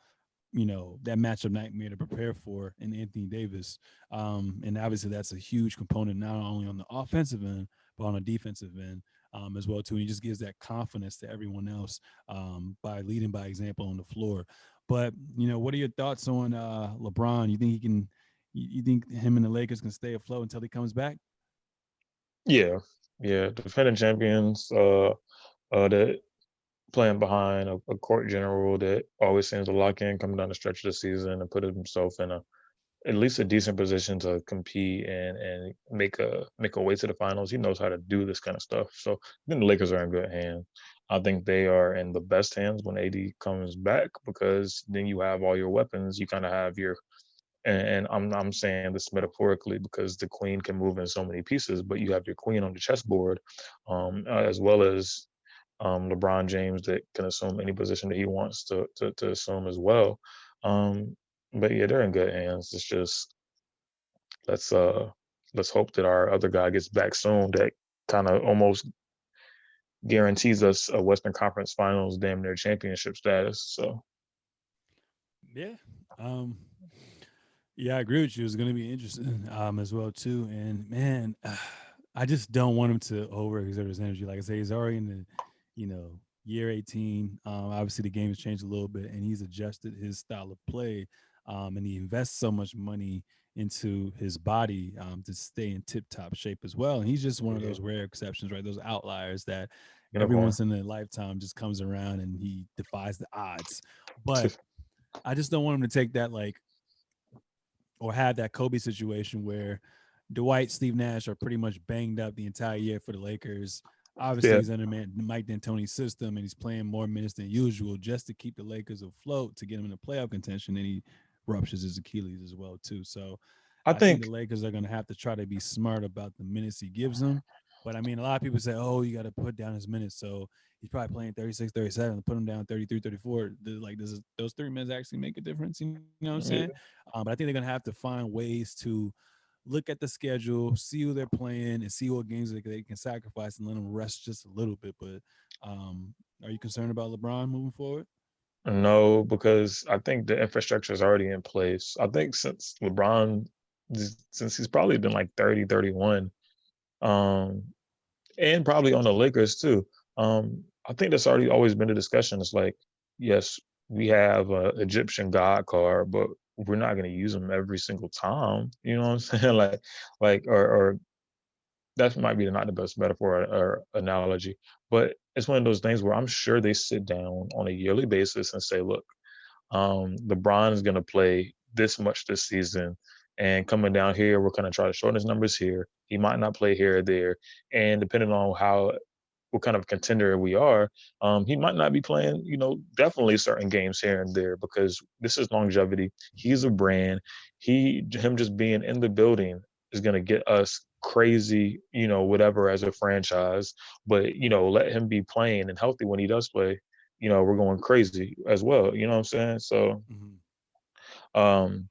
you know that matchup nightmare to prepare for in Anthony Davis, um, and obviously that's a huge component not only on the offensive end but on the defensive end um, as well too. And he just gives that confidence to everyone else um, by leading by example on the floor. But you know, what are your thoughts on uh, LeBron? You think he can? You think him and the Lakers can stay afloat until he comes back? Yeah, yeah. Defending champions, uh, uh, that playing behind a, a court general that always seems to lock in coming down the stretch of the season and put himself in a at least a decent position to compete and and make a make a way to the finals. He knows how to do this kind of stuff. So then the Lakers are in good hands. I think they are in the best hands when AD comes back because then you have all your weapons. You kind of have your and, I'm I'm saying this metaphorically because the queen can move in so many pieces, but you have your queen on the chessboard, um, as well as um, LeBron James that can assume any position that he wants to to, to assume as well. Um, but yeah, they're in good hands. It's just let's uh let's hope that our other guy gets back soon. That kind of almost guarantees us a Western Conference Finals damn near championship status. So yeah, um, yeah, I agree with you. It's going to be interesting um, as well too. And man, I just don't want him to overexert his energy. Like I say, he's already in the you know year 18. Um, obviously, the game has changed a little bit, and he's adjusted his style of play um, and he invests so much money into his body um, to stay in tip top shape as well. And he's just one of those rare exceptions, right? Those outliers that every once in a lifetime just comes around and he defies the odds. But I just don't want him to take that like or have that Kobe situation where Dwight, Steve Nash are pretty much banged up the entire year for the Lakers. Obviously, yeah. he's under Mike D'Antoni's system and he's playing more minutes than usual just to keep the Lakers afloat to get him in the playoff contention. And he ruptures his Achilles as well too. So I, I think, think, the Lakers are going to have to try to be smart about the minutes he gives them. But I mean, a lot of people say, "Oh, you got to put down his minutes." So he's probably playing 36, 37, put him down 33, 34. Like, does those three minutes actually make a difference? You know what I'm saying? Um, but I think they're going to have to find ways to look at the schedule, see who they're playing, and see what games they, they can sacrifice and let them rest just a little bit. But um, are you concerned about LeBron moving forward? No, because I think the infrastructure is already in place. I think since LeBron, since he's probably been like 30, 31, um, and probably on the Lakers too. Um, I think that's already always been a discussion. It's like, yes, we have a Egyptian God card, but we're not going to use them every single time. You know what I'm saying? like, like, or, or that might be not the best metaphor or, or analogy, but it's one of those things where I'm sure they sit down on a yearly basis and say, look, um, LeBron is going to play this much this season. And coming down here, we're going to try to shorten his numbers here. He might not play here or there. And depending on how what kind of contender we are, um, he might not be playing, you know, definitely certain games here and there because this is longevity. He's a brand. He him just being in the building is gonna get us crazy, you know, whatever as a franchise. But you know, let him be playing and healthy when he does play. You know, we're going crazy as well. You know what I'm saying? So, mm-hmm. um,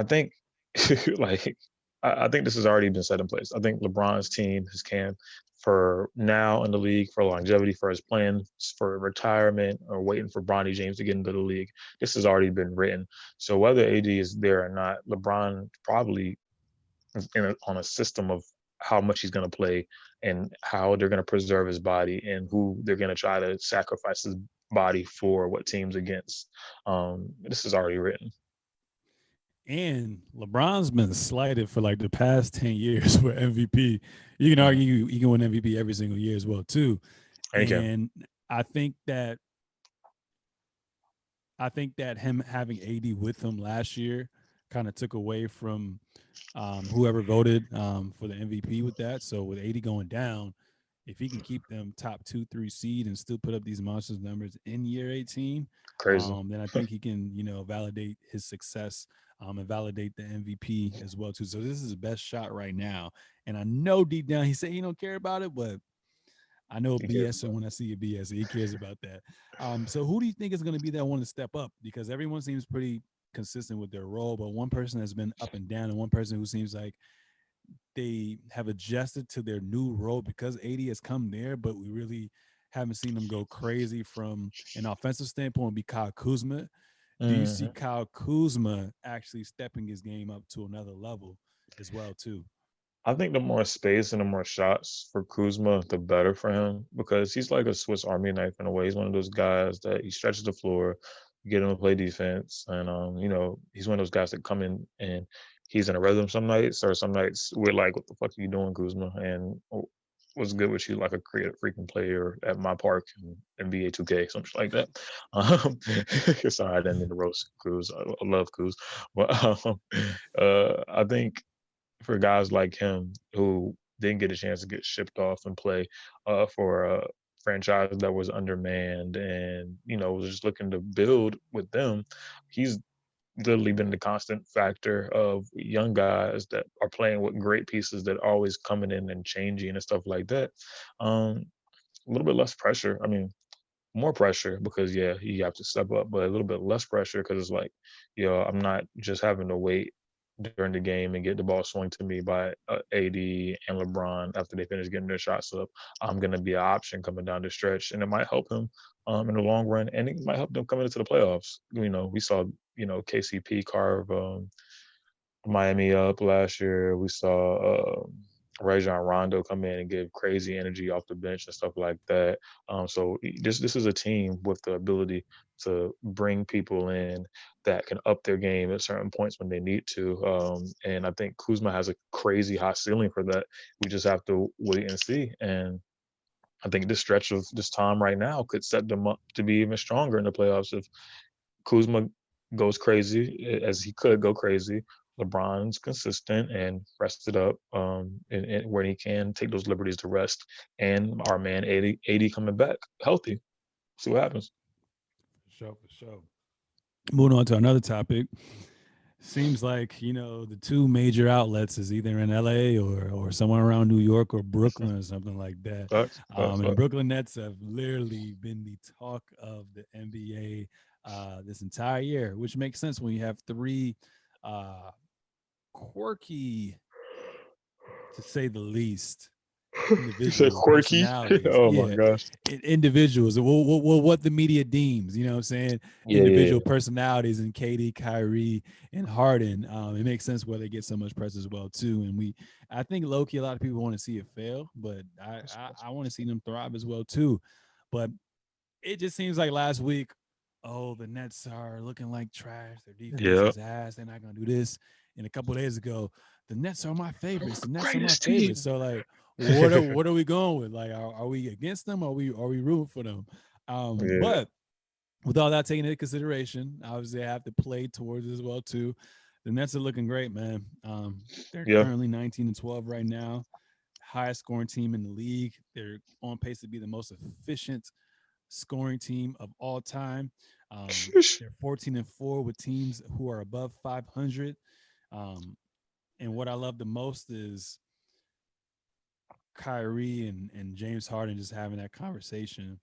I think like I, I think this has already been set in place. I think LeBron's team, his camp, for now in the league, for longevity, for his plans for retirement, or waiting for Bronny James to get into the league. This has already been written. So whether AD is there or not, LeBron probably a, on a system of how much he's going to play and how they're going to preserve his body and who they're going to try to sacrifice his body for what teams against. Um, this is already written. And LeBron's been slighted for like the past 10 years for MVP. You can argue he can win MVP every single year as well, too. Thank And I think that I think that him having AD with him last year kind of took away from um, whoever voted um, for the MVP with that. So with AD going down, if he can keep them top two, three seed and still put up these monsters numbers in year 18, crazy. Um, then I think he can, you know, validate his success um, and validate the MVP as well too. So this is the best shot right now. And I know deep down he said he don't care about it, but I know he BS when I see a BS, he cares about that. Um, so who do you think is going to be that one to step up? Because everyone seems pretty consistent with their role, but one person has been up and down, and one person who seems like they have adjusted to their new role because AD has come there, but we really haven't seen them go crazy from an offensive standpoint. Be Kyle Kuzma. Do you see mm-hmm. Kyle Kuzma actually stepping his game up to another level as well too? I think the more space and the more shots for Kuzma, the better for him because he's like a Swiss Army knife in a way. He's one of those guys that he stretches the floor, get him to play defense, and um, you know, he's one of those guys that come in and he's in a rhythm some nights, or some nights we're like, "What the fuck are you doing, Kuzma?" And was good with you like a creative freaking player at my park in NBA 2K, something like that. Um, sorry, I didn't roast Kuz. I, love Kuz, but um, uh, I think for guys like him who didn't get a chance to get shipped off and play uh, for a franchise that was undermanned and you know was just looking to build with them, he's literally been the constant factor of young guys that are playing with great pieces that are always coming in and changing and stuff like that. Um, a little bit less pressure. I mean, more pressure because yeah, you have to step up, but a little bit less pressure because it's like, you know, I'm not just having to wait during the game and get the ball swung to me by uh, AD and LeBron after they finish getting their shots up. I'm going to be an option coming down the stretch, and it might help him um, in the long run, and it might help them coming into the playoffs. You know, we saw you know KCP carve um, Miami up last year. We saw uh, Rajon Rondo come in and give crazy energy off the bench and stuff like that. Um, so this this is a team with the ability to bring people in that can up their game at certain points when they need to. Um, and I think Kuzma has a crazy high ceiling for that. We just have to wait and see. And I think this stretch of this time right now could set them up to be even stronger in the playoffs if Kuzma goes crazy as he could go crazy. LeBron's consistent and rested up um, and, and when he can take those liberties to rest. And our man AD, AD coming back healthy. See what happens. For sure, for sure. Moving on to another topic. Seems like you know the two major outlets is either in LA or or somewhere around New York or Brooklyn or something like that. um, and Brooklyn Nets have literally been the talk of the NBA uh, this entire year, which makes sense when you have three uh, quirky, to say the least, you said quirky. oh yeah. my gosh! Individuals, well, well, what the media deems, you know, what I'm saying yeah, individual yeah, personalities and KD, Kyrie, and Harden. Um, it makes sense why they get so much press as well too. And we, I think Loki, a lot of people want to see it fail, but I, I, I want to see them thrive as well too. But it just seems like last week, oh, the Nets are looking like trash. Their defense yep. is ass. They're not gonna do this. And a couple days ago, the Nets are my favorites. The Nets are my favorites. So like what are what are we going with? Like, are, are we against them? Are we are we rooting for them? Um, yeah. But with all that taken into consideration, obviously I have to play towards as well too. The Nets are looking great, man. Um, they're yeah. currently 19 and 12 right now. highest scoring team in the league. They're on pace to be the most efficient scoring team of all time. Um, they're 14 and four with teams who are above 500. Um, and what I love the most is Kyrie and, and James Harden just having that conversation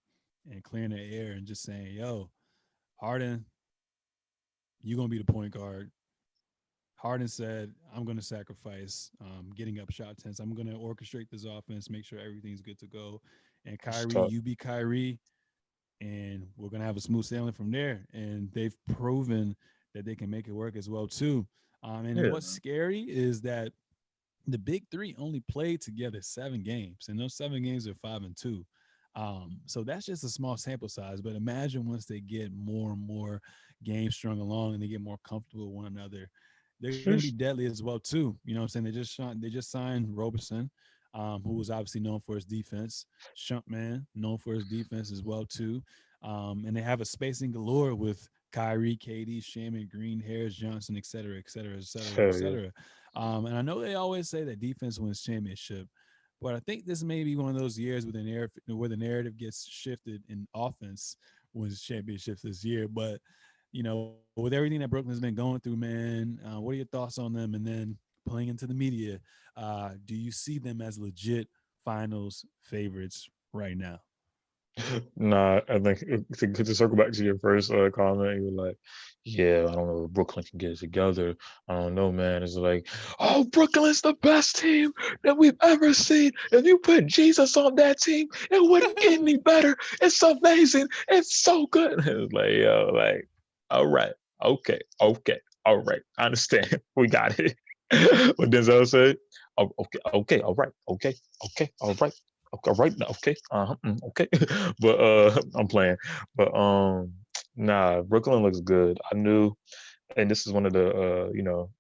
and clearing the air and just saying, yo, Harden, you're going to be the point guard. Harden said, I'm going to sacrifice um, getting up shot attempts. I'm going to orchestrate this offense, make sure everything's good to go. And Kyrie, you be Kyrie, and we're going to have a smooth sailing from there. And they've proven that they can make it work as well, too. Um, and yeah. what's scary is that the big three only played together seven games, and those seven games are five and two. Um, so that's just a small sample size. But imagine once they get more and more games strung along and they get more comfortable with one another, they're going to be deadly as well too. You know what I'm saying? They just signed, they just signed Roberson, um, who was obviously known for his defense. Shumpman, known for his defense as well too. Um, and they have a spacing galore with Kyrie, KD, Shamet, Green, Harris, Johnson, et cetera, et cetera, et cetera, et cetera. Um, and I know they always say that defense wins championship, but I think this may be one of those years where the narrative, where the narrative gets shifted and offense wins championships this year. But you know, with everything that Brooklyn's been going through, man, uh, what are your thoughts on them? And then playing into the media, uh, do you see them as legit finals favorites right now? Nah, I think to, to circle back to your first uh, comment, you were like, "Yeah, I don't know if Brooklyn can get it together. I don't know, man." It's like, "Oh, Brooklyn's the best team that we've ever seen. If you put Jesus on that team, it wouldn't get any better. It's amazing. It's so good." It's like, yo, like, all right, okay, okay, all right, I understand. we got it. what Denzel said, oh, okay, okay, all right, okay, okay, all right, okay, right now, okay, mm, okay. but uh, I'm playing. But um, nah, Brooklyn looks good. I knew, and this is one of the uh, you know,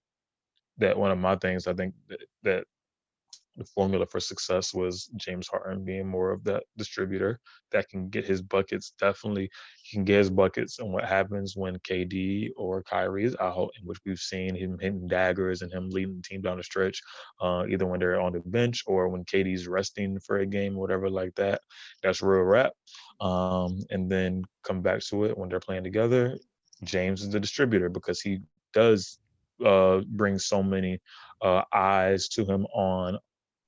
that one of my things I think that, that the formula for success was James Harden being more of that distributor that can get his buckets. Definitely, he can get his buckets. And what happens when KD or Kyrie is out, in which we've seen him hitting daggers and him leading the team down the stretch, uh, either when they're on the bench or when KD's resting for a game, whatever like that. That's real rap. Um, and then come back to it when they're playing together. James is the distributor because he does uh, bring so many uh, eyes to him on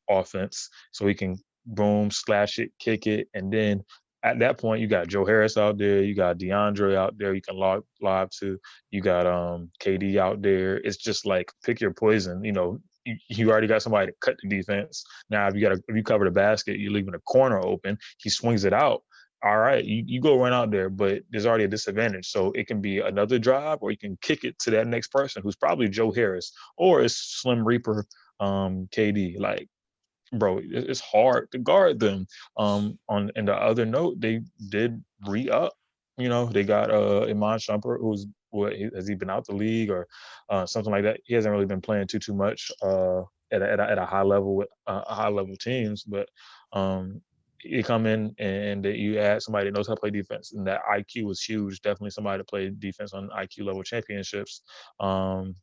offense. So he can boom, slash it, kick it, and then at that point you got Joe Harris out there, you got DeAndre out there, you can log live to, you got um KD out there. It's just like pick your poison. You know, you, already got somebody to cut the defense. Now if you got a, if you cover the basket, you're leaving a corner open. He swings it out. All right, you, you go run out there, but there's already a disadvantage. So it can be another drive, or you can kick it to that next person who's probably Joe Harris, or it's Slim Reaper um KD. Like bro, it's hard to guard them. Um, on and the other note, they did re up. You know, they got uh Iman Shumpert, who's what has he been out the league or uh, something like that? He hasn't really been playing too too much uh at a, at a, at a high level with uh, high level teams, but um you come in and you add somebody that knows how to play defense, and that IQ was huge. Definitely somebody to play defense on IQ level championships. Um,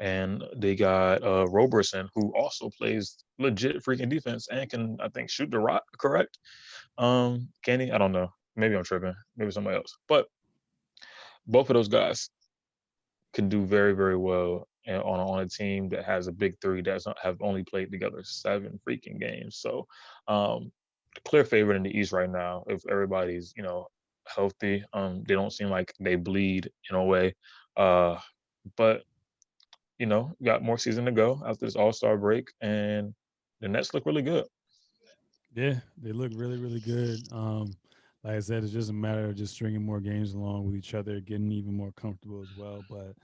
and they got uh, Roberson, who also plays legit freaking defense and can, I think, shoot the rock. Correct? Um, can he? I don't know. Maybe I'm tripping. Maybe somebody else. But both of those guys can do very, very well on on a team that has a big three that have only played together seven freaking games. So, um, clear favorite in the East right now. If everybody's you know healthy, um, they don't seem like they bleed in a way. Uh, but you know, got more season to go after this All Star break, and the Nets look really good. Yeah, they look really, really good. Um, like I said, it's just a matter of just stringing more games along with each other, getting even more comfortable as well. But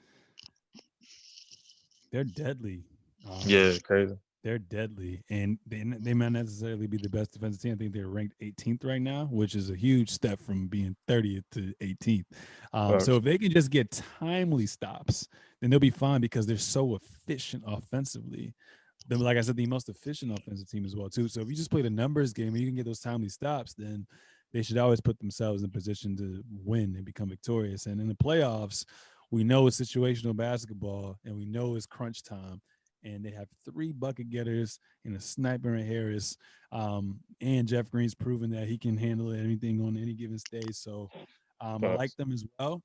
they're deadly. Um, yeah, crazy. They're deadly, and they they might not necessarily be the best defensive team. I think they're ranked 18th right now, which is a huge step from being 30th to 18th. Um, so if they can just get timely stops then they'll be fine because they're so efficient offensively. Then, like I said, the most efficient offensive team as well too. So if you just play the numbers game and you can get those timely stops, then they should always put themselves in position to win and become victorious. And in the playoffs, we know it's situational basketball and we know it's crunch time. and they have three bucket getters and a sniper in Harris. Um, and Jeff Green's proven that he can handle anything on any given stage. So um, I like them as well.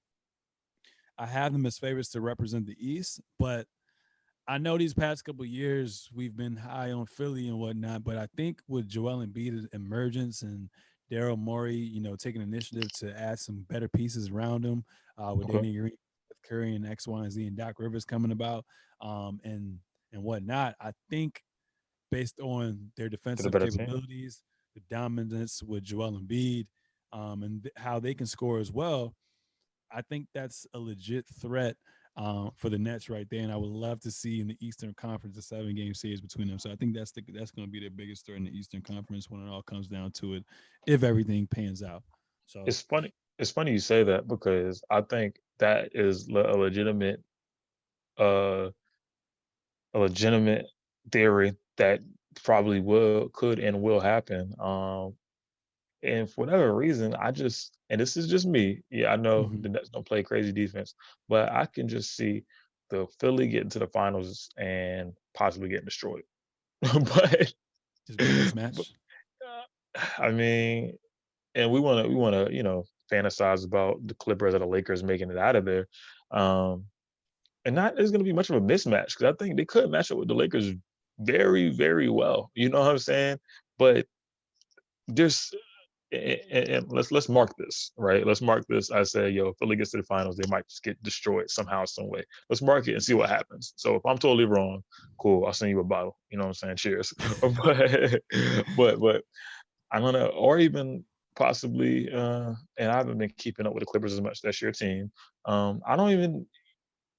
I have them as favorites to represent the East, but I know these past couple years we've been high on Philly and whatnot, but I think with Joel Embiid's emergence and Daryl Morey, you know, taking initiative to add some better pieces around him, uh, with okay. Danny Green, Curry, and X, Y, and Z, and Doc Rivers coming about, um, and and whatnot. I think based on their defensive capabilities, team. the dominance with Joel Embiid, um, and th- how they can score as well, I think that's a legit threat um, for the Nets right there. And I would love to see in the Eastern Conference a seven game series between them. So I think that's the that's going to be their biggest threat in the Eastern Conference when it all comes down to it, if everything pans out. So it's funny. It's funny you say that because I think that is a legitimate, uh, a legitimate theory that probably will, could, and will happen. Um, and for whatever reason, I just and this is just me. Yeah, I know mm-hmm. the Nets don't play crazy defense, but I can just see the Philly getting to the finals and possibly getting destroyed. but just match. But, I mean, and we want to we want to you know fantasize about the Clippers or the Lakers making it out of there, um, and not there's going to be much of a mismatch because I think they could match up with the Lakers very very well. You know what I'm saying? But there's and, and, let's let's mark this right. Let's mark this. I say, yo, if Philly gets to the finals, they might just get destroyed somehow, some way. Let's mark it and see what happens. So if I'm totally wrong, cool. I'll send you a bottle. You know what I'm saying? Cheers. but but but I'm gonna, or even possibly, uh, and I haven't been keeping up with the Clippers as much. That's your team. Um, I don't even.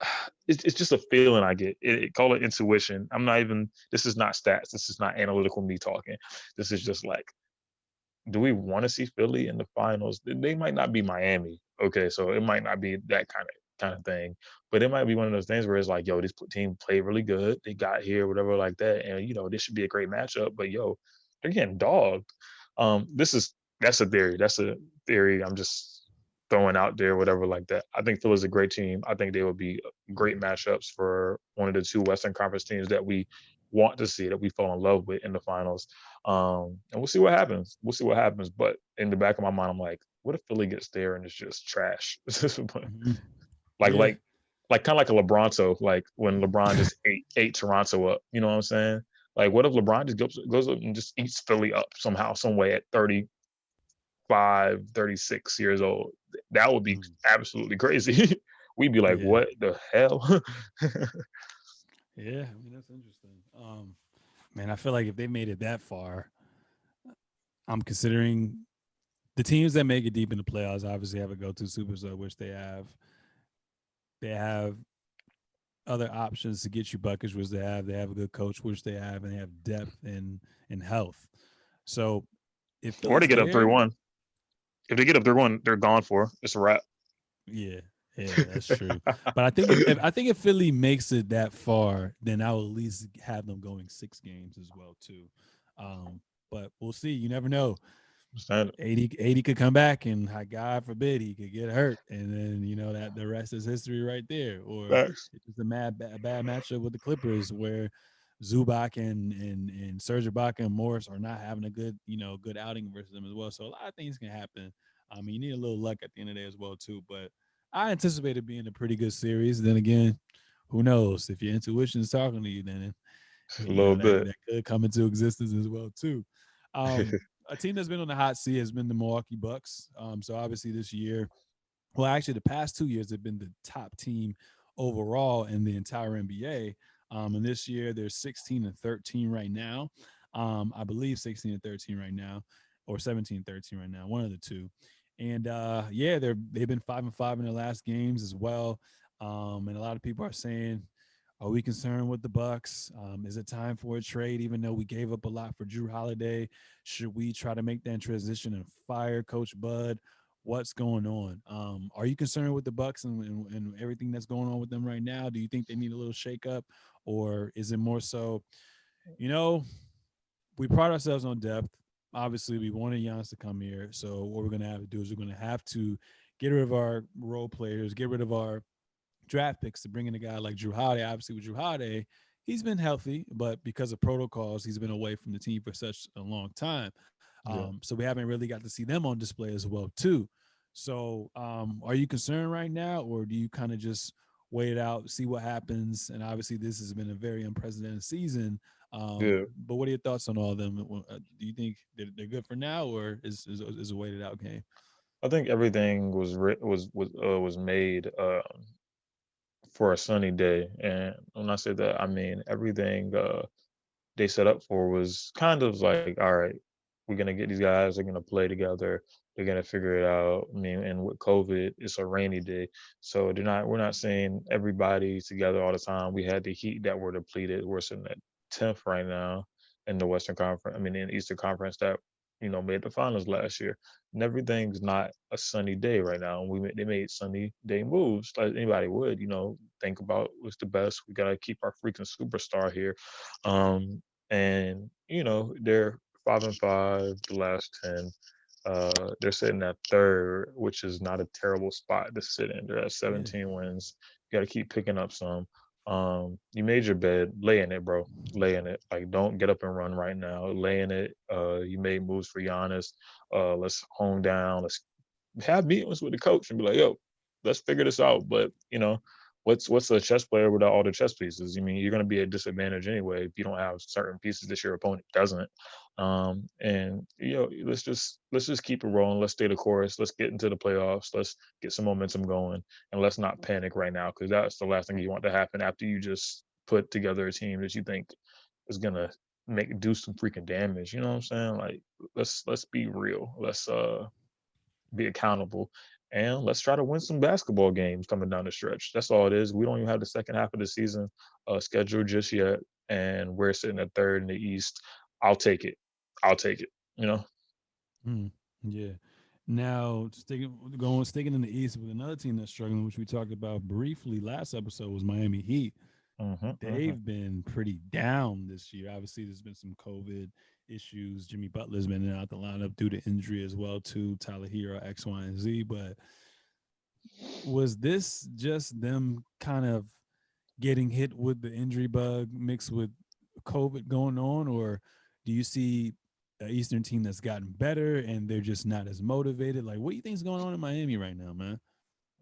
It's, it's just a feeling I get. It, it, call it intuition. I'm not even. This is not stats. This is not analytical me talking. This is just like do we want to see Philly in the finals? They might not be Miami. Okay, so it might not be that kind of kind of thing, but it might be one of those things where it's like, yo, this team played really good. They got here, whatever, like that, and you know, this should be a great matchup. But yo, they're getting dogged. Um, this is that's a theory. That's a theory. I'm just throwing out there, whatever, like that. I think Philly's a great team. I think they would be great matchups for one of the two Western Conference teams that we want to see that we fall in love with in the finals. Um, and we'll see what happens. We'll see what happens. But in the back of my mind, I'm like, what if Philly gets there and it's just trash? mm-hmm. Like, yeah. like, like kind of like a LeBronto, like when LeBron just ate ate Toronto up. You know what I'm saying? Like, what if LeBron just goes goes up and just eats Philly up somehow, some way at 35, 36 years old? That would be mm. absolutely crazy. We'd be like, yeah. what the hell? yeah, I mean that's interesting. Um, man, I feel like if they made it that far, I'm considering the teams that make it deep in the playoffs obviously have a go-to superstar, which they have. They have other options to get you buckets, which they have. They have a good coach, which they have, and they have depth and and health. So if or to get up three one, if they get up three one, they're gone for. It's a wrap. Yeah, yeah, that's true. but I think if, I think if Philly makes it that far, then I will at least have them going six games as well too. Um, but we'll see. You never know. AD, AD could come back and God forbid he could get hurt. And then, you know, that the rest is history right there. Or Thanks. it's a mad bad, bad matchup with the Clippers where Zubac and and and Serge Ibaka and Morris are not having a good, you know, good outing versus them as well. So a lot of things can happen. I mean, you need a little luck at the end of the day as well, too. But I anticipate it being a pretty good series. Then again, who knows? If your intuition is talking to you, then a little know, bit that, that, could come into existence as well too. Um, a team that's been on the hot seat has been the Milwaukee Bucks. Um, so obviously this year, well, actually the past two years have been the top team overall in the entire NBA. Um, and this year they're 16 and 13 right now. Um, I believe 16 and 13 right now, or 17 and 13 right now, one of the two. And uh, yeah, they're they've been five and five in their last games as well. Um, and a lot of people are saying, are we concerned with the Bucks? Um, is it time for a trade? Even though we gave up a lot for Jrue Holiday, should we try to make that transition and fire Coach Bud? What's going on? Um, are you concerned with the Bucks and, and, and, everything that's going on with them right now? Do you think they need a little shakeup, or is it more so, you know, we pride ourselves on depth obviously we wanted Giannis to come here. So what we're gonna have to do is we're gonna have to get rid of our role players, get rid of our draft picks to bring in a guy like Jrue Holiday. Obviously, with Jrue Holiday, he's been healthy, but because of protocols, he's been away from the team for such a long time. Um. So we haven't really got to see them on display as well, too. So, um, are you concerned right now, or do you kind of just wait it out, see what happens? And obviously, this has been a very unprecedented season. Um, yeah. But what are your thoughts on all of them? Uh, do you think they're good for now, or is is, is a waited out game? I think everything was was was uh, was made um, for a sunny day, and when I say that, I mean everything uh, they set up for was kind of like, all right, we're gonna get these guys, they're gonna play together, they're gonna figure it out. I mean, and with COVID, it's a rainy day, so they're not. We're not seeing everybody together all the time. We had the Heat that were depleted. We're sitting at tenth right now in the Western Conference. I mean, in the Eastern Conference that you know made the finals last year. And everything's not a sunny day right now. And we they made sunny day moves like anybody would. You know, think about what's the best. We gotta keep our freaking superstar here. Um, and you know they're five and five the last ten. Uh, they're sitting at third, which is not a terrible spot to sit in. They're at 17 yeah. wins. You got to keep picking up some. Um, you made your bed, lay in it, bro. Lay in it. Like, don't get up and run right now. Lay in it. Uh, you made moves for Giannis. Uh, let's hone down. Let's have meetings with the coach and be like, yo, let's figure this out. But you know, what's what's a chess player without all the chess pieces? I mean, you're going to be at disadvantage anyway if you don't have certain pieces that your opponent doesn't. Um, and you know, let's just let's just keep it rolling. Let's stay the course. Let's get into the playoffs. Let's get some momentum going, and let's not panic right now because that's the last thing you want to happen after you just put together a team that you think is gonna make do some freaking damage. You know what I'm saying? Like let's let's be real. Let's uh be accountable and let's try to win some basketball games coming down the stretch. That's all it is. We don't even have the second half of the season uh, scheduled just yet, and we're sitting at third in the East. I'll take it. I'll take it. You know. Mm, yeah. Now, sticking going sticking in the East with another team that's struggling, which we talked about briefly last episode, was Miami Heat. Mm-hmm, They've mm-hmm. been pretty down this year. Obviously, there's been some COVID issues. Jimmy Butler's been out the lineup due to injury as well, too. Tyler Herro, X, Y, and Z. But was this just them kind of getting hit with the injury bug mixed with COVID going on, or do you see an Eastern team that's gotten better and they're just not as motivated? Like, what do you think is going on in Miami right now, man?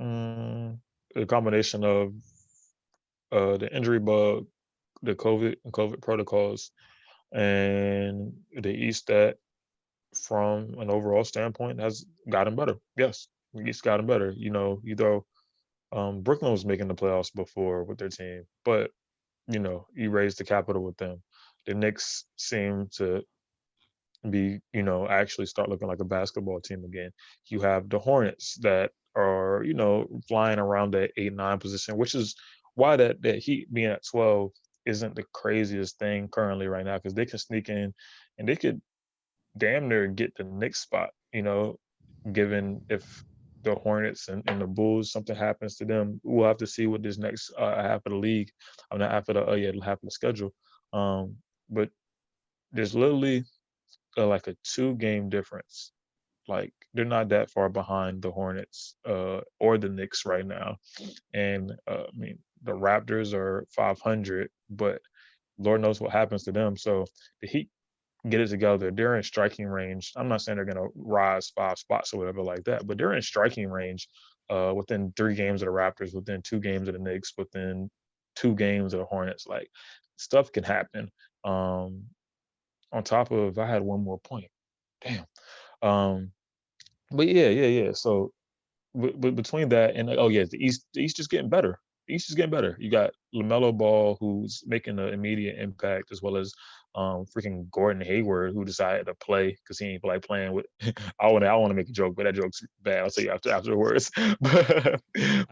Um, a combination of uh, the injury bug, the COVID COVID protocols, and the East that from an overall standpoint has gotten better. Yes, the East gotten better. You know, you know, um, Brooklyn was making the playoffs before with their team, but you know, you raised the capital with them. The Knicks seem to be, you know, actually start looking like a basketball team again. You have the Hornets that are, you know, flying around that eight nine position, which is why that that Heat being at twelve isn't the craziest thing currently right now because they can sneak in and they could damn near get the Knicks spot, you know, given if the Hornets and, and the Bulls, something happens to them, we'll have to see what this next uh, half of the league, I'm not half of the, uh, yeah, half of the schedule. Um, but there's literally uh, like a two game difference. Like they're not that far behind the Hornets uh, or the Knicks right now. And uh, I mean, the Raptors are 500, but Lord knows what happens to them. So the Heat get it together. They're in striking range. I'm not saying they're going to rise five spots or whatever like that, but they're in striking range uh, within three games of the Raptors, within two games of the Knicks, within two games of the Hornets. Like stuff can happen. Um, on top of, I had one more point. Damn. Um, but yeah, yeah, yeah. So, between that and oh yeah, the East, the East is getting better. East is getting better. You got LaMelo Ball, who's making an immediate impact, as well as um, freaking Gordon Hayward, who decided to play because he ain't like playing with. I want to, I want to make a joke, but that joke's bad. I'll tell you after afterwards. but,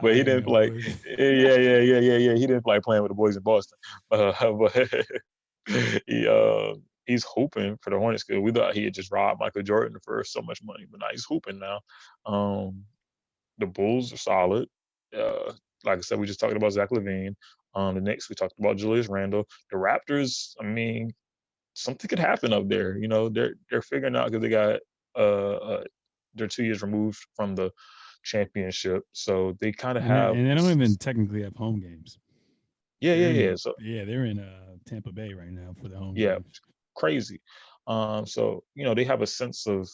but he didn't like, yeah, yeah, yeah, yeah, yeah. He didn't like playing with the boys in Boston. Uh, but he, uh, he's hooping for the Hornets because we thought he had just robbed Michael Jordan for so much money, but now he's hooping now. Um, the Bulls are solid. Uh, like I said, we just talked about Zach LaVine. Um, the Knicks, we talked about Julius Randle. The Raptors, I mean, something could happen up there. You know, they're they're figuring out because they got uh, uh, they're two years removed from the championship, so they kind of have. And they don't even technically have home games. Yeah, yeah, yeah. So yeah, they're in uh Tampa Bay right now for the home. Games. Yeah. games. crazy. Um, so you know they have a sense of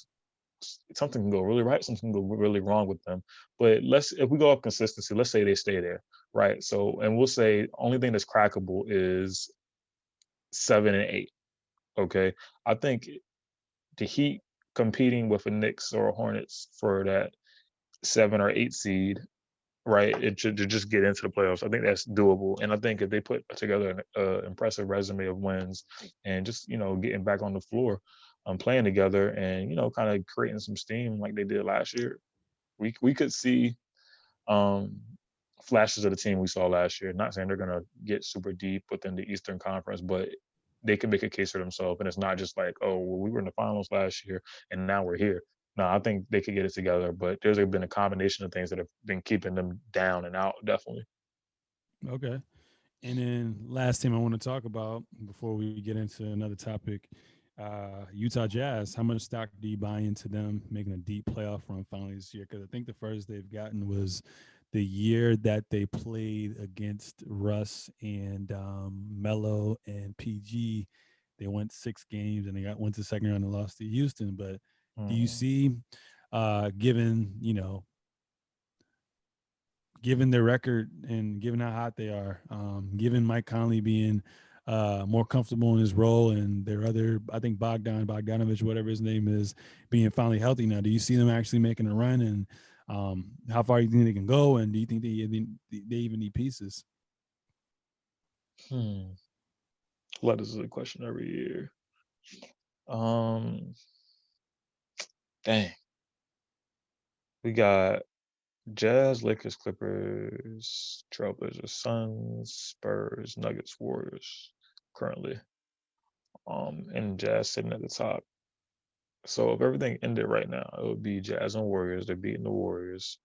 something can go really right, something can go really wrong with them. But let's if we go up consistency, let's say they stay there, right? So and we'll say only thing that's crackable is seven and eight. Okay, I think the Heat competing with a Knicks or a Hornets for that seven or eight seed, right? It should just get into the playoffs. I think that's doable, and I think if they put together an uh, impressive resume of wins and just you know getting back on the floor, um, playing together, and you know kind of creating some steam like they did last year, we we could see um flashes of the team we saw last year. Not saying they're gonna get super deep within the Eastern Conference, but they can make a case for themselves, and it's not just like, oh, well, we were in the finals last year and now we're here. No, I think they could get it together, but there's been a combination of things that have been keeping them down and out, definitely. Okay. And then last team I want to talk about before we get into another topic, uh, Utah Jazz. How much stock do you buy into them making a deep playoff run finally this year? Because I think the first they've gotten was the year that they played against Russ and um, Melo and PG. They went six games and they got went to second round and lost to Houston. But do you Mm. see, uh, given you know given their record and given how hot they are, um, given Mike Conley being uh, more comfortable in his role and their other, I think Bogdan Bogdanovich, whatever his name is, being finally healthy now. Do you see them actually making a run and um, how far do you think they can go? And do you think they even they even need pieces? Hmm. What is the question every year? Um, dang. We got Jazz, Lakers, Clippers, Trailblazers, Suns, Spurs, Nuggets, Warriors currently. Um, and Jazz sitting at the top. So if everything ended right now, it would be Jazz and Warriors. They're beating the Warriors.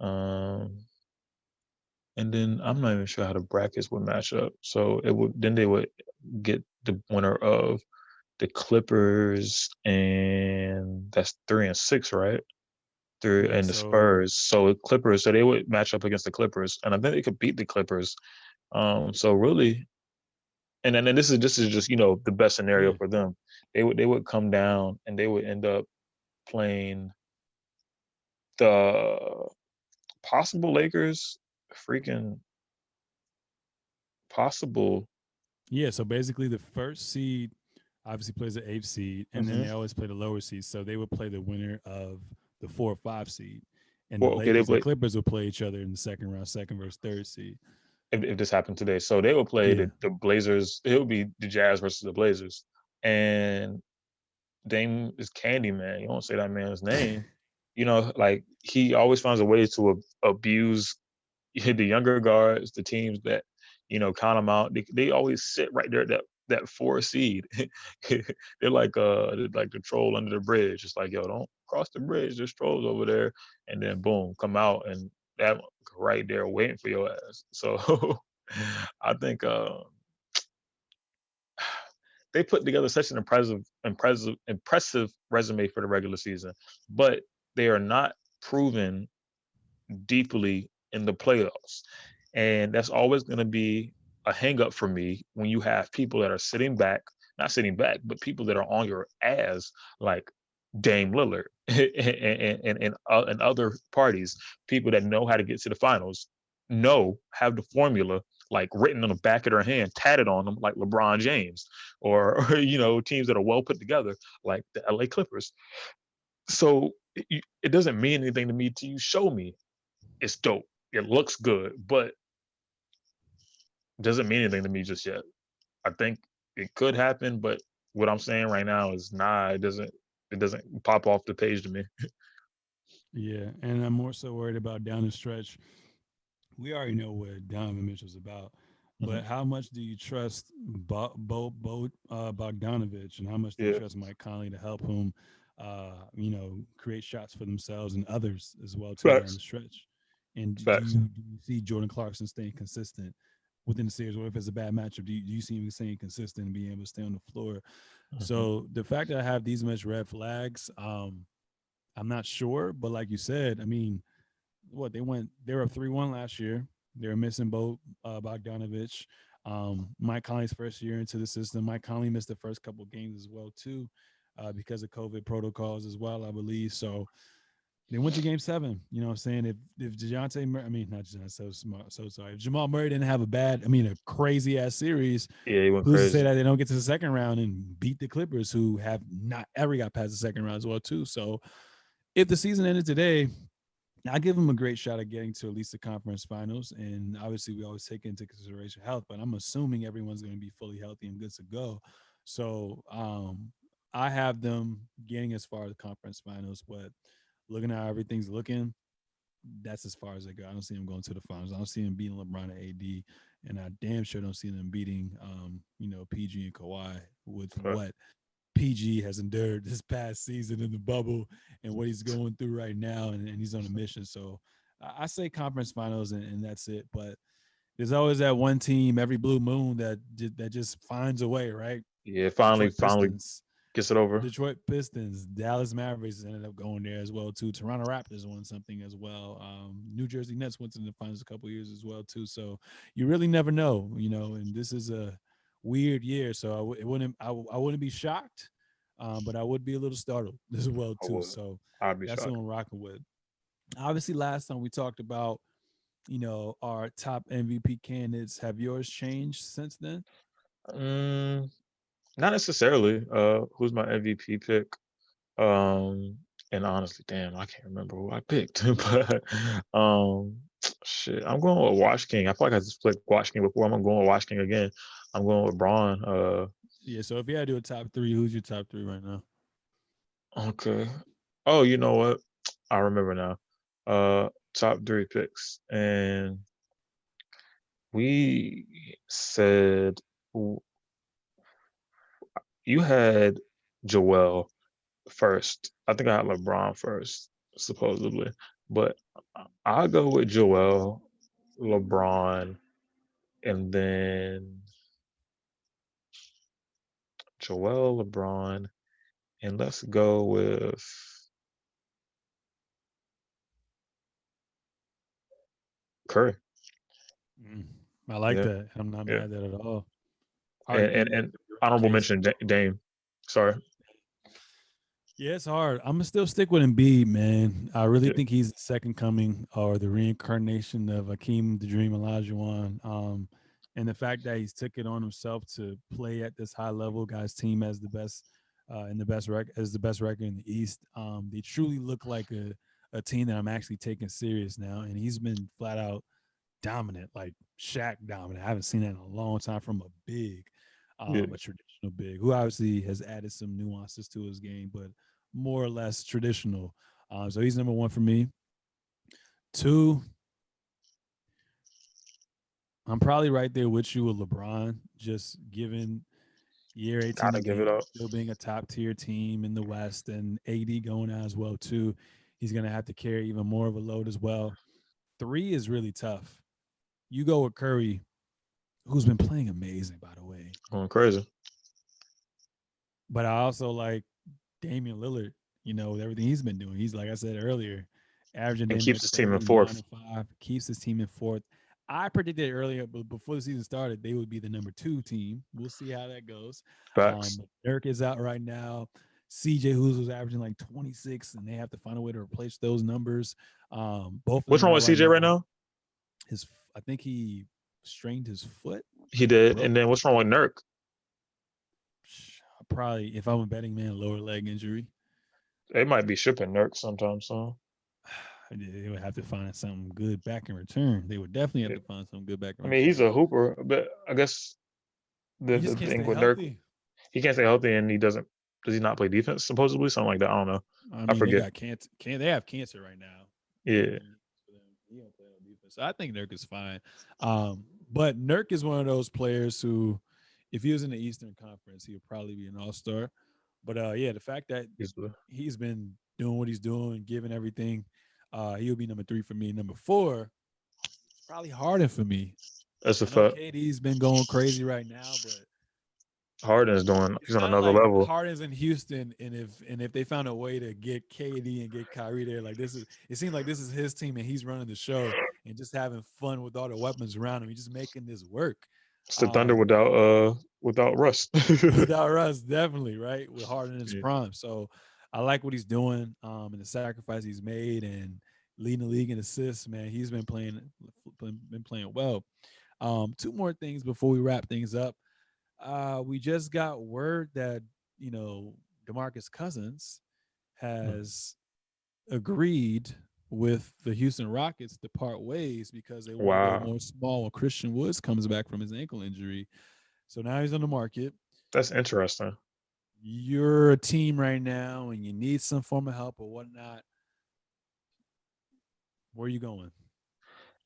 Um, and then I'm not even sure how the brackets would match up. So it would then they would get the winner of the Clippers and that's three and six, right? Three and the so- Spurs. So Clippers, so they would match up against the Clippers, and I think they could beat the Clippers. Um, so really, and then and this is this is just you know the best scenario for them. They would they would come down and they would end up playing the possible Lakers, freaking possible. Yeah, so basically the first seed obviously plays the eighth seed, and then Mhm. they always play the lower seed. So they would play the winner of the four or five seed. And Well, the okay, Lakers play- and Clippers would play each other in the second round, second versus third seed. If, if this happened today. So they would play Yeah. the, the Blazers. It would be the Jazz versus the Blazers. And Dame is Candy Man. You don't say that man's name. You know, like he always finds a way to ab- abuse the younger guards, the teams that you know count them out. They, they always sit right there at that that four seed. they're like uh they're like the troll under the bridge. It's like yo, don't cross the bridge. There's trolls over there, and then boom, come out and that right there waiting for your ass. So I think uh, they put together such an impressive, impressive, impressive resume for the regular season, but they are not proven deeply in the playoffs, and that's always going to be a hang up for me when you have people that are sitting back, not sitting back, but people that are on your ass like Dame Lillard and and and, uh, and other parties, people that know how to get to the finals, know have the formula like written on the back of their hand, tatted on them like LeBron James, or, or you know teams that are well put together like the LA Clippers. So it, it doesn't mean anything to me till you show me. It's dope. It looks good, but doesn't mean anything to me just yet. I think it could happen, but what I'm saying right now is nah. It doesn't. It doesn't pop off the page to me. Yeah, and I'm more so worried about down the stretch. We already know what Donovan Mitchell's about, but how much do you trust Bo, Bo, Bo uh, Bogdanovich, and how much do you Yeah. trust Mike Conley to help him, uh, you know, create shots for themselves and others as well too down the stretch? And do you, do you see Jordan Clarkson staying consistent within the series, or if it's a bad matchup, do you, do you see him staying consistent and being able to stay on the floor? Mhm. So the fact that I have these much red flags, um, I'm not sure, but like you said, I mean, what they went they were up three one last year. They're missing both uh, Bogdanovich. Um, Mike Conley's first year into the system. Mike Conley missed the first couple games as well too, uh, because of COVID protocols as well, I believe. So they went to game seven. You know what I'm saying? If if DeJounte Murray, I mean not DeJounte, so smart, so sorry. If Jamal Murray didn't have a bad, I mean a crazy ass series, Yeah, he went who's to say that they don't get to the second round and beat the Clippers, who have not ever got past the second round as well, too. So if the season ended today, I give them a great shot at getting to at least the conference finals. And obviously, we always take into consideration health, but I'm assuming everyone's going to be fully healthy and good to go. So um, I have them getting as far as the conference finals, but looking at how everything's looking, that's as far as they go. I don't see them going to the finals. I don't see them beating LeBron and AD, and I damn sure don't see them beating, um, you know, PG and Kawhi with Right. what PG has endured this past season in the bubble and what he's going through right now, and, and he's on a mission. So I, I say conference finals, and, and that's it. But there's always that one team every blue moon that that just finds a way, right? Yeah, finally, finally. Gets it over. Detroit Pistons, Dallas Mavericks ended up going there as well too. Toronto Raptors won something as well. Um, New Jersey Nets went to the finals a couple years as well too. So you really never know, you know. And this is a weird year, so I w- it wouldn't I, w- I wouldn't be shocked, um, but I would be a little startled as well too. So I'd be that's shocked. what I'm rocking with. Obviously, last time we talked about, you know, our top MVP candidates. Have yours changed since then? Mm, not necessarily. Uh, who's my MVP pick? Um, and honestly, damn, I can't remember who I picked. but um, shit, I'm going with Wash King. I feel like I just played Wash King before. I'm going with Wash King again. I'm going with Bron. Uh, Yeah. So if you had to do a top three, who's your top three right now? okay. Oh, you know what? I remember now. Uh, top three picks, and we said you had Joel first. I think I had LeBron first, supposedly, but I- I'll go with Joel, LeBron, and then Joel, LeBron, and let's go with Curry. Mm, I like Yeah. that. I'm not Yeah. mad at that at all. And, and, and honorable mention Dame. Sorry. Yeah, it's hard. I'm gonna still stick with Embiid, man. I really Yeah. think he's the second coming or the reincarnation of Akeem the Dream Olajuwon. Um, and the fact that he's took it on himself to play at this high level, guys, team as the best uh, in the best record as the best record in the East. Um, they truly look like a a team that I'm actually taking serious now, and he's been flat out dominant, like Shaq dominant. I haven't seen that in a long time from a big, um, Yeah. a traditional big, who obviously has added some nuances to his game, but more or less traditional. Um, so he's number one for me. Two, I'm probably right there with you with LeBron, just given year 18 Gotta of give being- it up. still being a top tier team in the West and AD going out as well too. He's gonna have to carry even more of a load as well. Three is really tough. You go with Curry, who's been playing amazing, by the way. Going crazy. But I also like Damian Lillard, you know, with everything he's been doing. He's like I said earlier, averaging And keeps his team in fourth. Five, keeps his team in fourth. I predicted earlier, but before the season started, they would be the number two team. We'll see how that goes. Facts. Um, Nurk is out right now. CJ Who's was averaging like 26, and they have to find a way to replace those numbers. Um, both. What's wrong with CJ right now? His, I think he strained his foot. He did. And then what's wrong with Nurk? Probably, if I'm a betting man, lower leg injury. They might be shipping Nurk sometime soon. They would have to find something good back in return. They would definitely have to find something good back. In I mean, he's a hooper, but I guess the, He the thing with Nurk, he can't stay healthy and he doesn't. Does he not play defense? Supposedly, something like that. I don't know. I mean, they forget. got cancer. Can they have cancer right now? Yeah, for them. He don't play on defense. So I think Nurk is fine. Um, but Nurk is one of those players who, if he was in the Eastern Conference, he would probably be an All Star. But uh, yeah, the fact that he's he's been doing what he's doing, giving everything, uh, he'll be number three for me. Number four, probably Harden for me. that's a fact. KD's been going crazy right now, but Harden is doing. He's on another like level. Harden's in Houston, and if and if they found a way to get KD and get Kyrie there, like this is, it seems like this is his team, and he's running the show and just having fun with all the weapons around him. He's just making this work. It's the Thunder Um, without uh without Russ. without Russ, definitely right with Harden in his Yeah. prime. So I like what he's doing, um, and the sacrifice he's made, and leading the league in assists. Man, he's been playing been playing well. Um, two more things before we wrap things up. Uh, we just got word that you know Demarcus Cousins has agreed with the Houston Rockets to part ways because they want to Wow. go more small when Christian Woods comes back from his ankle injury. So now he's on the market. That's interesting. You're a team right now and you need some form of help or whatnot. Where are you going?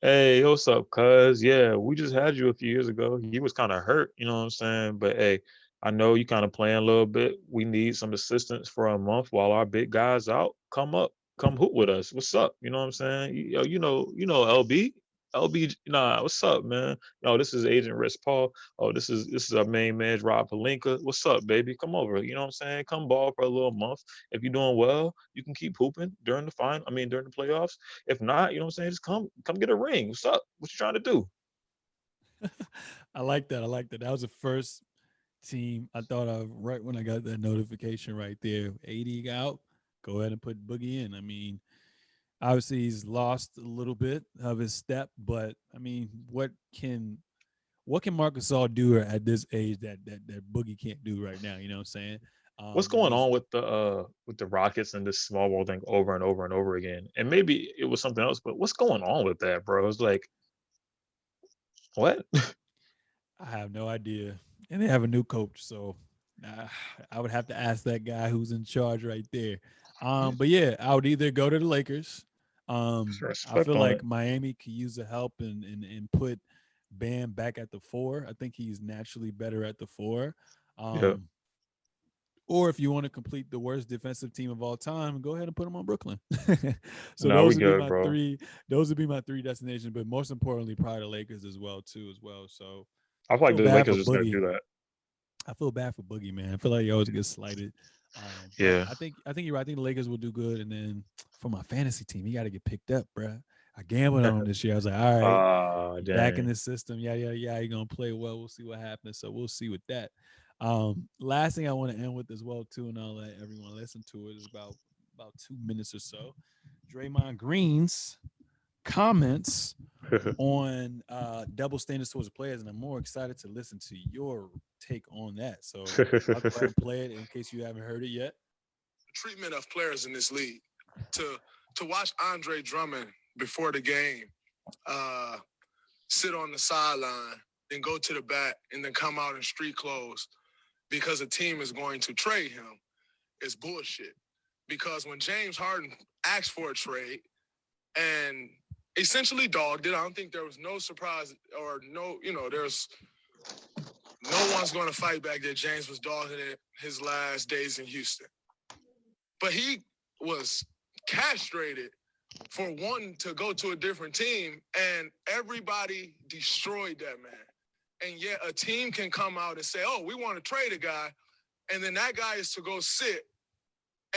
Hey, what's up, cuz? Yeah, we just had you a few years ago. You was kind of hurt, you know what I'm saying? But hey, I know you kind of playing a little bit. We need some assistance for a month while our big guys out. Come up, come hoop with us. What's up? You know what I'm saying? You, yo, you know, you know LB. LB, nah, what's up, man? No, this is Agent Rich Paul. Oh, this is this is our main man, Rob Pelinka. What's up, baby? Come over. You know what I'm saying? Come ball for a little month. If you're doing well, you can keep hooping during the final. I mean, during the playoffs. If not, you know what I'm saying? Just come, come get a ring. What's up? What you trying to do? I like that. I like that. That was the first team I thought of right when I got that notification right there. AD out. Go ahead and put Boogie in. I mean, obviously he's lost a little bit of his step, but I mean, what can what can Marc Gasol do at this age that that that Boogie can't do right now? You know what I'm saying? What's Um, going on with the uh with the Rockets and this small ball thing over and over and over again? And maybe it was something else, but what's going on with that, bro? It's like what? I have no idea. And they have a new coach, so uh, I would have to ask that guy who's in charge right there. Um, but yeah, I would either go to the Lakers. Um, I feel like it. Miami could use the help and, and and put Bam back at the four. I think he's naturally better at the four. Um, Yeah. Or if you want to complete the worst defensive team of all time, go ahead and put them on Brooklyn. so we those would good, be my bro. three. Those would be my three destinations. But most importantly, probably the Lakers as well too, as well. So I feel like feel the Lakers is gonna Boogie. do that. I feel bad for Boogie, man. I feel like he always gets slighted. Um, Yeah. I think I think you're right. I think the Lakers will do good, and then for my fantasy team, he got to get picked up, bruh. I gambled on him this year. I was like, all right, Ah, back in the system. Yeah, yeah, yeah. You're gonna play well. We'll see what happens. So we'll see with that. Um, last thing I want to end with as well too, and I'll let everyone listen to it. Is about about two minutes or so. Draymond Green's comments on uh, double standards towards the players, and I'm more excited to listen to your take on that. So I'll go ahead and play it in case you haven't heard it yet. treatment of players in this league. To to watch Andre Drummond before the game, uh, sit on the sideline, then go to the back, and then come out in street clothes because a team is going to trade him is bullshit. Because when James Harden asked for a trade and essentially dogged it, I don't think there was no surprise or no, you know, there's no one's going to fight back that James was dogging it his last days in Houston. But he was castrated for wanting to go to a different team and everybody destroyed that man. And yet a team can come out and say oh we want to trade a guy and then that guy is to go sit.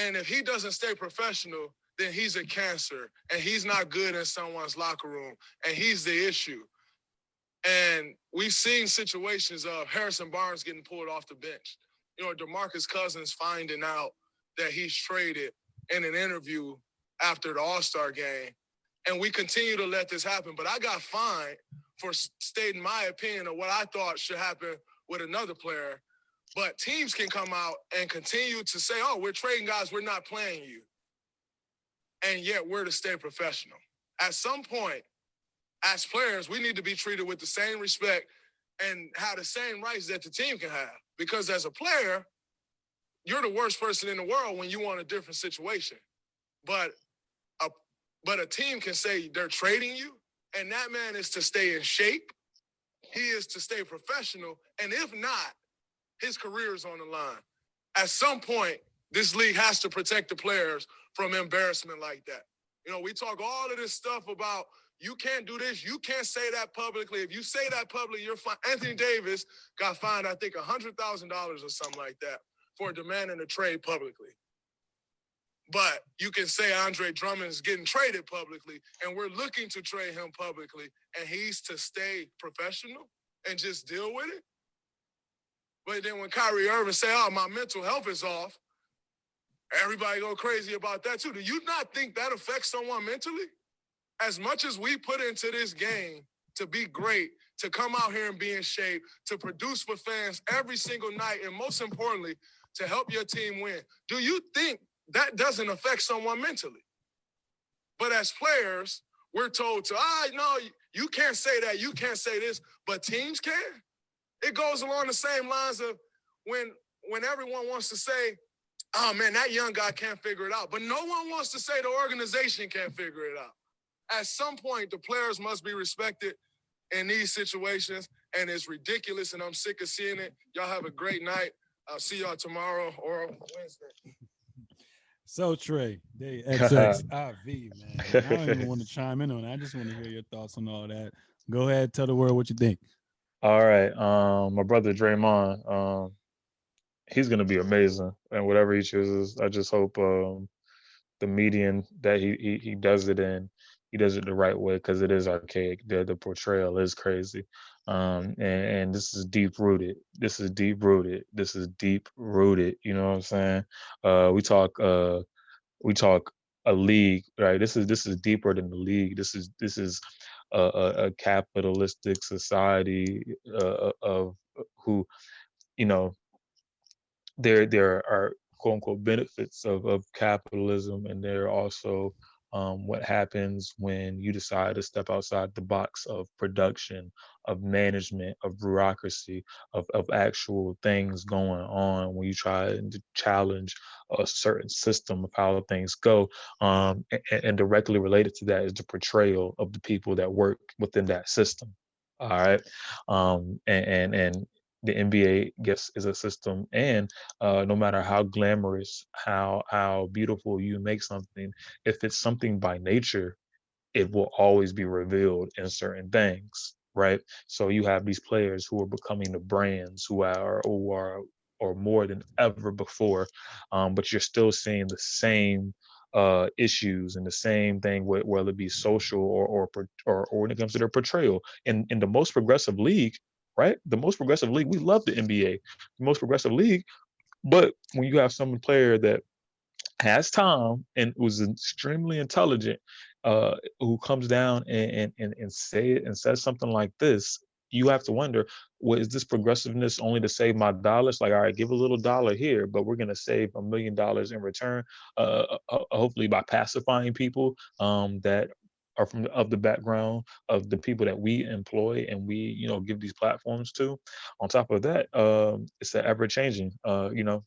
And if he doesn't stay professional then he's a cancer and he's not good in someone's locker room and he's the issue and we've seen situations of harrison barnes getting pulled off the bench you know demarcus cousins finding out that he's traded in an interview after the All Star game. And we continue to let this happen. But I got fined for stating my opinion of what I thought should happen with another player. But teams can come out and continue to say, oh, we're trading guys, we're not playing you. And yet we're to stay professional. At some point, as players, we need to be treated with the same respect and have the same rights that the team can have. Because as a player, you're the worst person in the world when you want a different situation. But a but a team can say they're trading you, and that man is to stay in shape. He is to stay professional, and if not, his career is on the line. At some point, this league has to protect the players from embarrassment like that. You know, we talk all of this stuff about you can't do this. You can't say that publicly. If you say that publicly, you're fine. Anthony Davis got fined, I think, $100,000 or something like that for demanding a trade publicly. But you can say Andre Drummond is getting traded publicly, and we're looking to trade him publicly, and he's to stay professional and just deal with it. But then when Kyrie Irving say, "Oh, my mental health is off," everybody go crazy about that too. Do you not think that affects someone mentally? As much as we put into this game to be great, to come out here and be in shape, to produce for fans every single night, and most importantly, to help your team win. Do you think that doesn't affect someone mentally? But as players, we're told to, ah, no, you can't say that, you can't say this, but teams can. It goes along the same lines of when when everyone wants to say, oh man, that young guy can't figure it out. But no one wants to say the organization can't figure it out. At some point, the players must be respected in these situations, and it's ridiculous, and I'm sick of seeing it. Y'all have a great night. I'll see y'all tomorrow or Wednesday. So Trey Day XXIV, man. I don't even want to chime in on it. I just want to hear your thoughts on all that. Go ahead, tell the world what you think. All right. Um, my brother Draymond, um, he's gonna be amazing and whatever he chooses. I just hope um the median that he he, he does it in, he does it the right way because it is archaic. The the portrayal is crazy. Um and, and this is deep rooted. This is deep rooted. This is deep rooted. You know what I'm saying? Uh we talk uh we talk a league, right? This is this is deeper than the league. This is this is a, a, a capitalistic society uh, of who, you know, there there are quote unquote benefits of, of capitalism and there are also um, what happens when you decide to step outside the box of production, of management, of bureaucracy, of, of actual things going on when you try to challenge a certain system of how things go. Um, and, and directly related to that is the portrayal of the people that work within that system. All right. Um, and, and, and the NBA gets is a system, and uh, no matter how glamorous, how how beautiful you make something, if it's something by nature, it will always be revealed in certain things, right? So you have these players who are becoming the brands, who are who are or more than ever before, um, but you're still seeing the same uh, issues and the same thing, whether it be social or or or, or when it comes to their portrayal. In in the most progressive league, right? The most progressive league, we love the NBA, the most progressive league. But when you have some player that has time and was extremely intelligent, uh, who comes down and, and and say it and says something like this, you have to wonder, well, is this progressiveness only to save my dollars? Like, all right, give a little dollar here, but we're gonna save a million dollars in return. Uh, uh hopefully by pacifying people um, that are from of the background of the people that we employ and we you know give these platforms to. On top of that um it's ever changing uh you know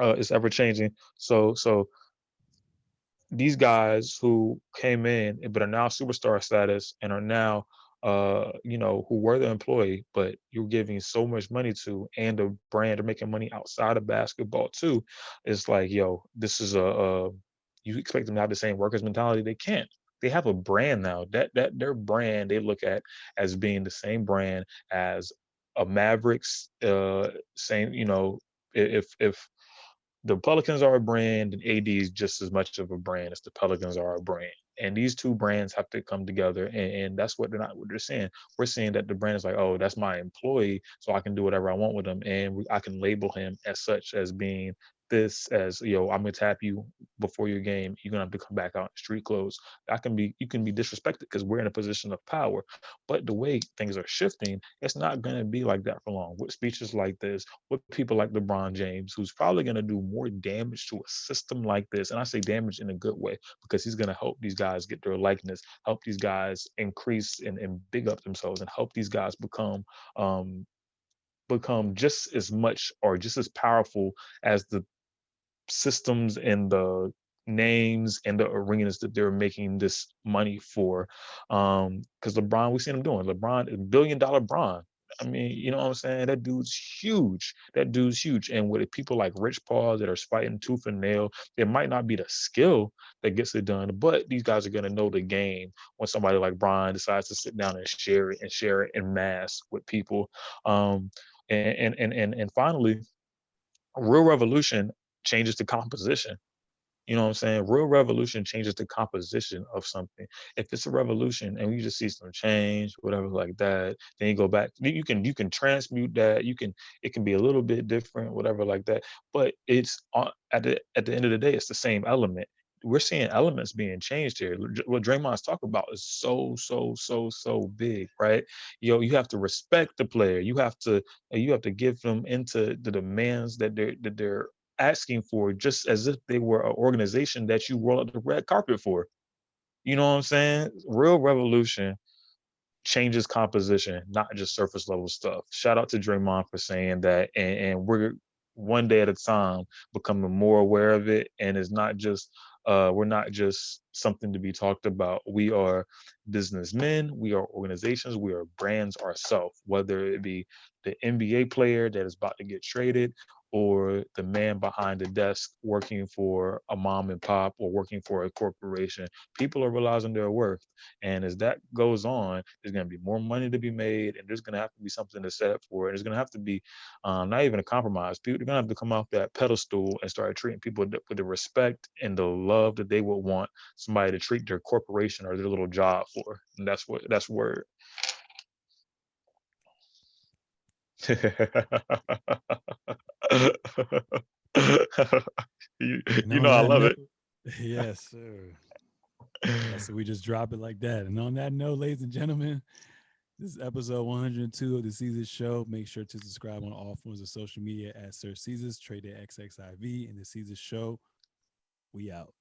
uh it's ever changing. So so these guys who came in but are now superstar status and are now uh you know who were the employee but you're giving so much money to and a brand are making money outside of basketball too. It's like yo this is a, a you expect them to have the same workers mentality? They can't they have a brand now. That that their brand they look at as being the same brand as a Mavericks. Uh, same, you know, if if the Pelicans are a brand and AD is just as much of a brand as the Pelicans are a brand. And these two brands have to come together, and, and that's what they're not. What they're saying, we're saying that the brand is like, oh, that's my employee, so I can do whatever I want with him, and I can label him as such as being this as yo i'm gonna tap you before your game you're gonna have to come back out in street clothes. That can be you can be disrespected because we're in a position of power but the way things are shifting it's not gonna be like that for long. With speeches like this with people like lebron james who's probably gonna do more damage to a system like this and i say damage in a good way because he's gonna help these guys get their likeness help these guys increase and, and big up themselves and help these guys become um become just as much or just as powerful as the systems and the names and the arenas that they're making this money for. Um, because LeBron, we've seen him doing LeBron, billion dollar Bron. I mean, you know what I'm saying? That dude's huge. That dude's huge. And with people like Rich Paul that are fighting tooth and nail, there might not be the skill that gets it done, but these guys are gonna know the game when somebody like Bron decides to sit down and share it and share it in mass with people. Um, and and and and finally, real revolution changes the composition. You know what I'm saying? Real revolution changes the composition of something. If it's a revolution and you just see some change, whatever like that, then you go back. You can you can transmute that. You can it can be a little bit different, whatever like that. But it's uh, at the at the end of the day, it's the same element. We're seeing elements being changed here. What Draymond's talking about is so so so so big, right? Yo, you have to respect the player. You have to you have to give them into the demands that they're that they're asking for just as if they were an organization that you roll out the red carpet for. You know what I'm saying? Real revolution changes composition, not just surface level stuff. Shout out to Draymond for saying that. And, and we're one day at a time becoming more aware of it. And it's not just uh, we're not just something to be talked about. We are businessmen, we are organizations, we are brands ourselves, whether it be the NBA player that is about to get traded or the man behind the desk working for a mom and pop or working for a corporation. People are realizing their worth. And as that goes on, there's going to be more money to be made and there's going to have to be something to set up for it. There's going to have to be um, not even a compromise. People are going to have to come off that pedestal and start treating people with the respect and the love that they would want somebody to treat their corporation or their little job for. And that's what that's word. You, you know I love note, it. Yes, sir. yeah, so we just drop it like that. And on that note, ladies and gentlemen, this is episode 102 of the Seezus Show. Make sure to subscribe on all forms of social media at Sir Seezus, Trade XXIV, and the Seezus Show. We out.